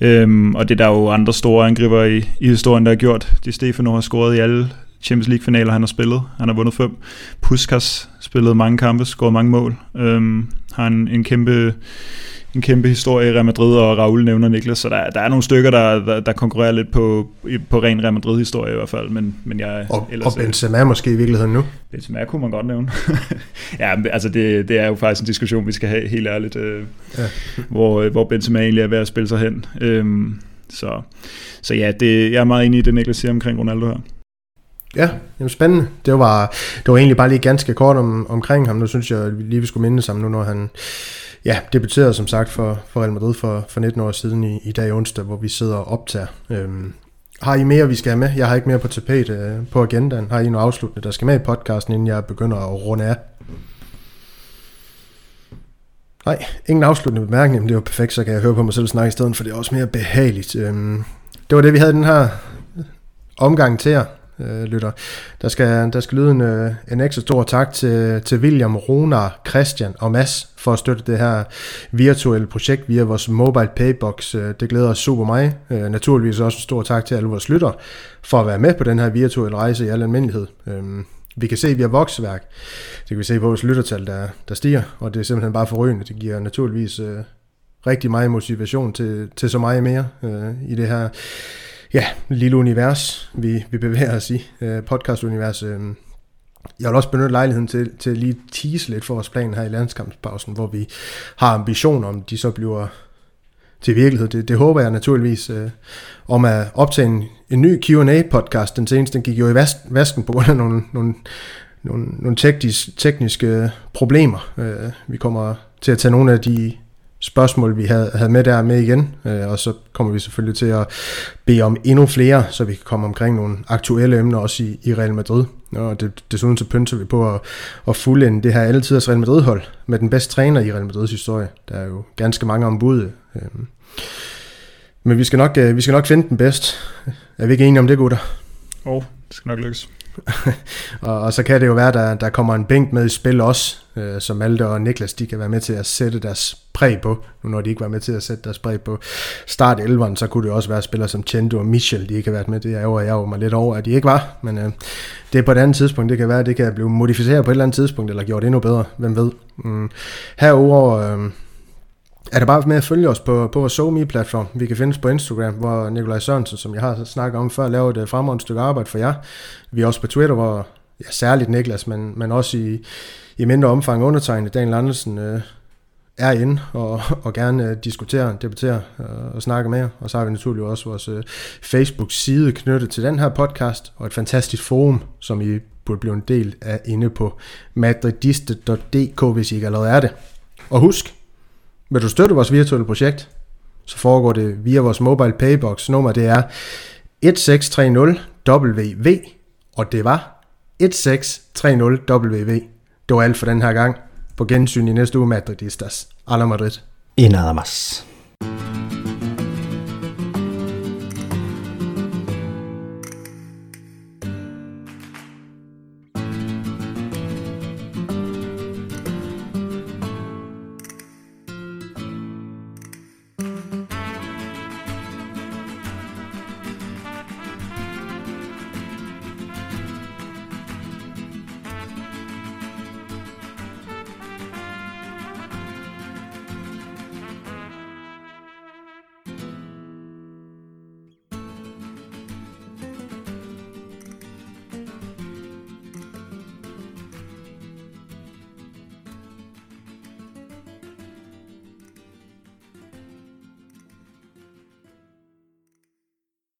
Øhm, og det er der jo andre store angriber i, i historien, der har gjort. Di Stefano har scoret i alle Champions League-finaler, han har spillet. Han har vundet fem. Puskas spillet mange kampe, scoret mange mål. Øhm, har en, en kæmpe en kæmpe historie i Real Madrid, og Raul nævner Niklas, så der, der er nogle stykker, der, der, der konkurrerer lidt på, på ren Real Madrid-historie i hvert fald. Men, men jeg, og, ellers, og Benzema måske i virkeligheden nu? Benzema kunne man godt nævne. ja, altså det, det er jo faktisk en diskussion, vi skal have helt ærligt, øh, ja. hvor, hvor Benzema egentlig er ved at spille sig hen. Øhm, så, så ja, det, jeg er meget enig i det, Niklas siger omkring Ronaldo her. Ja, jamen spændende. Det var, det var egentlig bare lige ganske kort om, omkring ham. Nu synes jeg lige, vi skulle minde sammen nu, når han ja, debuterede som sagt for, for Real Madrid for, for 19 år siden i, i dag onsdag, hvor vi sidder og optager. Øhm, har I mere, vi skal have med? Jeg har ikke mere på tapet øh, på agendaen. Har I noget afsluttende, der skal med i podcasten, inden jeg begynder at runde af? Nej, ingen afsluttende bemærkning, men det er perfekt, så kan jeg høre på mig selv snakke i stedet, for det er også mere behageligt. Øhm, det var det, vi havde den her omgang til jer øh, lytter. Der skal, der skal lyde en, øh, en ekstra stor tak til, til William, Ronar, Christian og Mads for at støtte det her virtuelle projekt via vores mobile paybox. Øh, det glæder os super meget. Øh, naturligvis også en stor tak til alle vores lytter for at være med på den her virtuelle rejse i al almindelighed. Øh, vi kan se vi har voksværk, det kan vi se på vores lyttertal, der, der stiger, og det er simpelthen bare forrygende. Det giver naturligvis øh, rigtig meget motivation til, til så meget mere øh, i det her ja, lille univers, vi, vi bevæger os i, øh, podcast-univers. Øh. Jeg vil også benytte lejligheden til, til lige tease lidt for vores plan her i landskampspausen, hvor vi har ambitioner om, de så bliver til virkelighed. Det, det håber jeg naturligvis øh, om at optage en, en ny Q&A-podcast. Den seneste den gik jo i vasken på grund af nogle, nogle, nogle, nogle tekniske, tekniske problemer. Øh, vi kommer til at tage nogle af de spørgsmål, vi havde, havde med der med igen, øh, og så kommer vi selvfølgelig til at bede om endnu flere, så vi kan komme omkring nogle aktuelle emner også i, i Real Madrid. Og det, desuden så pynter vi på at, at fuldende det her alle Real Madrid-hold med den bedste træner i Real Madrids historie. Der er jo ganske mange ombud. Øh. Men vi skal, nok, øh, vi skal nok finde den bedst. Er vi ikke enige om det, gutter? Åh, oh, skal nok lykkes. og, og så kan det jo være, der, der kommer en bænk med i spil også, øh, som Malte og Niklas, de kan være med til at sætte deres præg på. Nu når de ikke var med til at sætte deres præg på start 11'eren, så kunne det også være spillere som Chendo og Michel, de ikke har været med. Det er jo jeg jo mig lidt over, at de ikke var. Men øh, det er på et andet tidspunkt. Det kan være, at det kan blive modificeret på et eller andet tidspunkt, eller gjort endnu bedre. Hvem ved. Mm. Herover øh, er det bare med at følge os på, på vores SoMe-platform. Vi kan findes på Instagram, hvor Nikolaj Sørensen, som jeg har snakket om før, laver et øh, fremragende stykke arbejde for jer. Vi er også på Twitter, hvor ja, særligt Niklas, men, men også i, i mindre omfang undertegnet Daniel Andersen øh, er inde og, og gerne øh, diskutere, debattere øh, og snakke med jer. Og så har vi naturligvis også vores øh, Facebook-side knyttet til den her podcast, og et fantastisk forum, som I burde blive en del af inde på madridiste.dk, hvis I ikke allerede er det. Og husk, vil du støtte vores virtuelle projekt, så foregår det via vores mobile paybox. Nummer det er 1630WV, og det var 1630WV. Det var alt for den her gang. På gensyn i næste uge, Madridistas. Alla Madrid. Y nada más.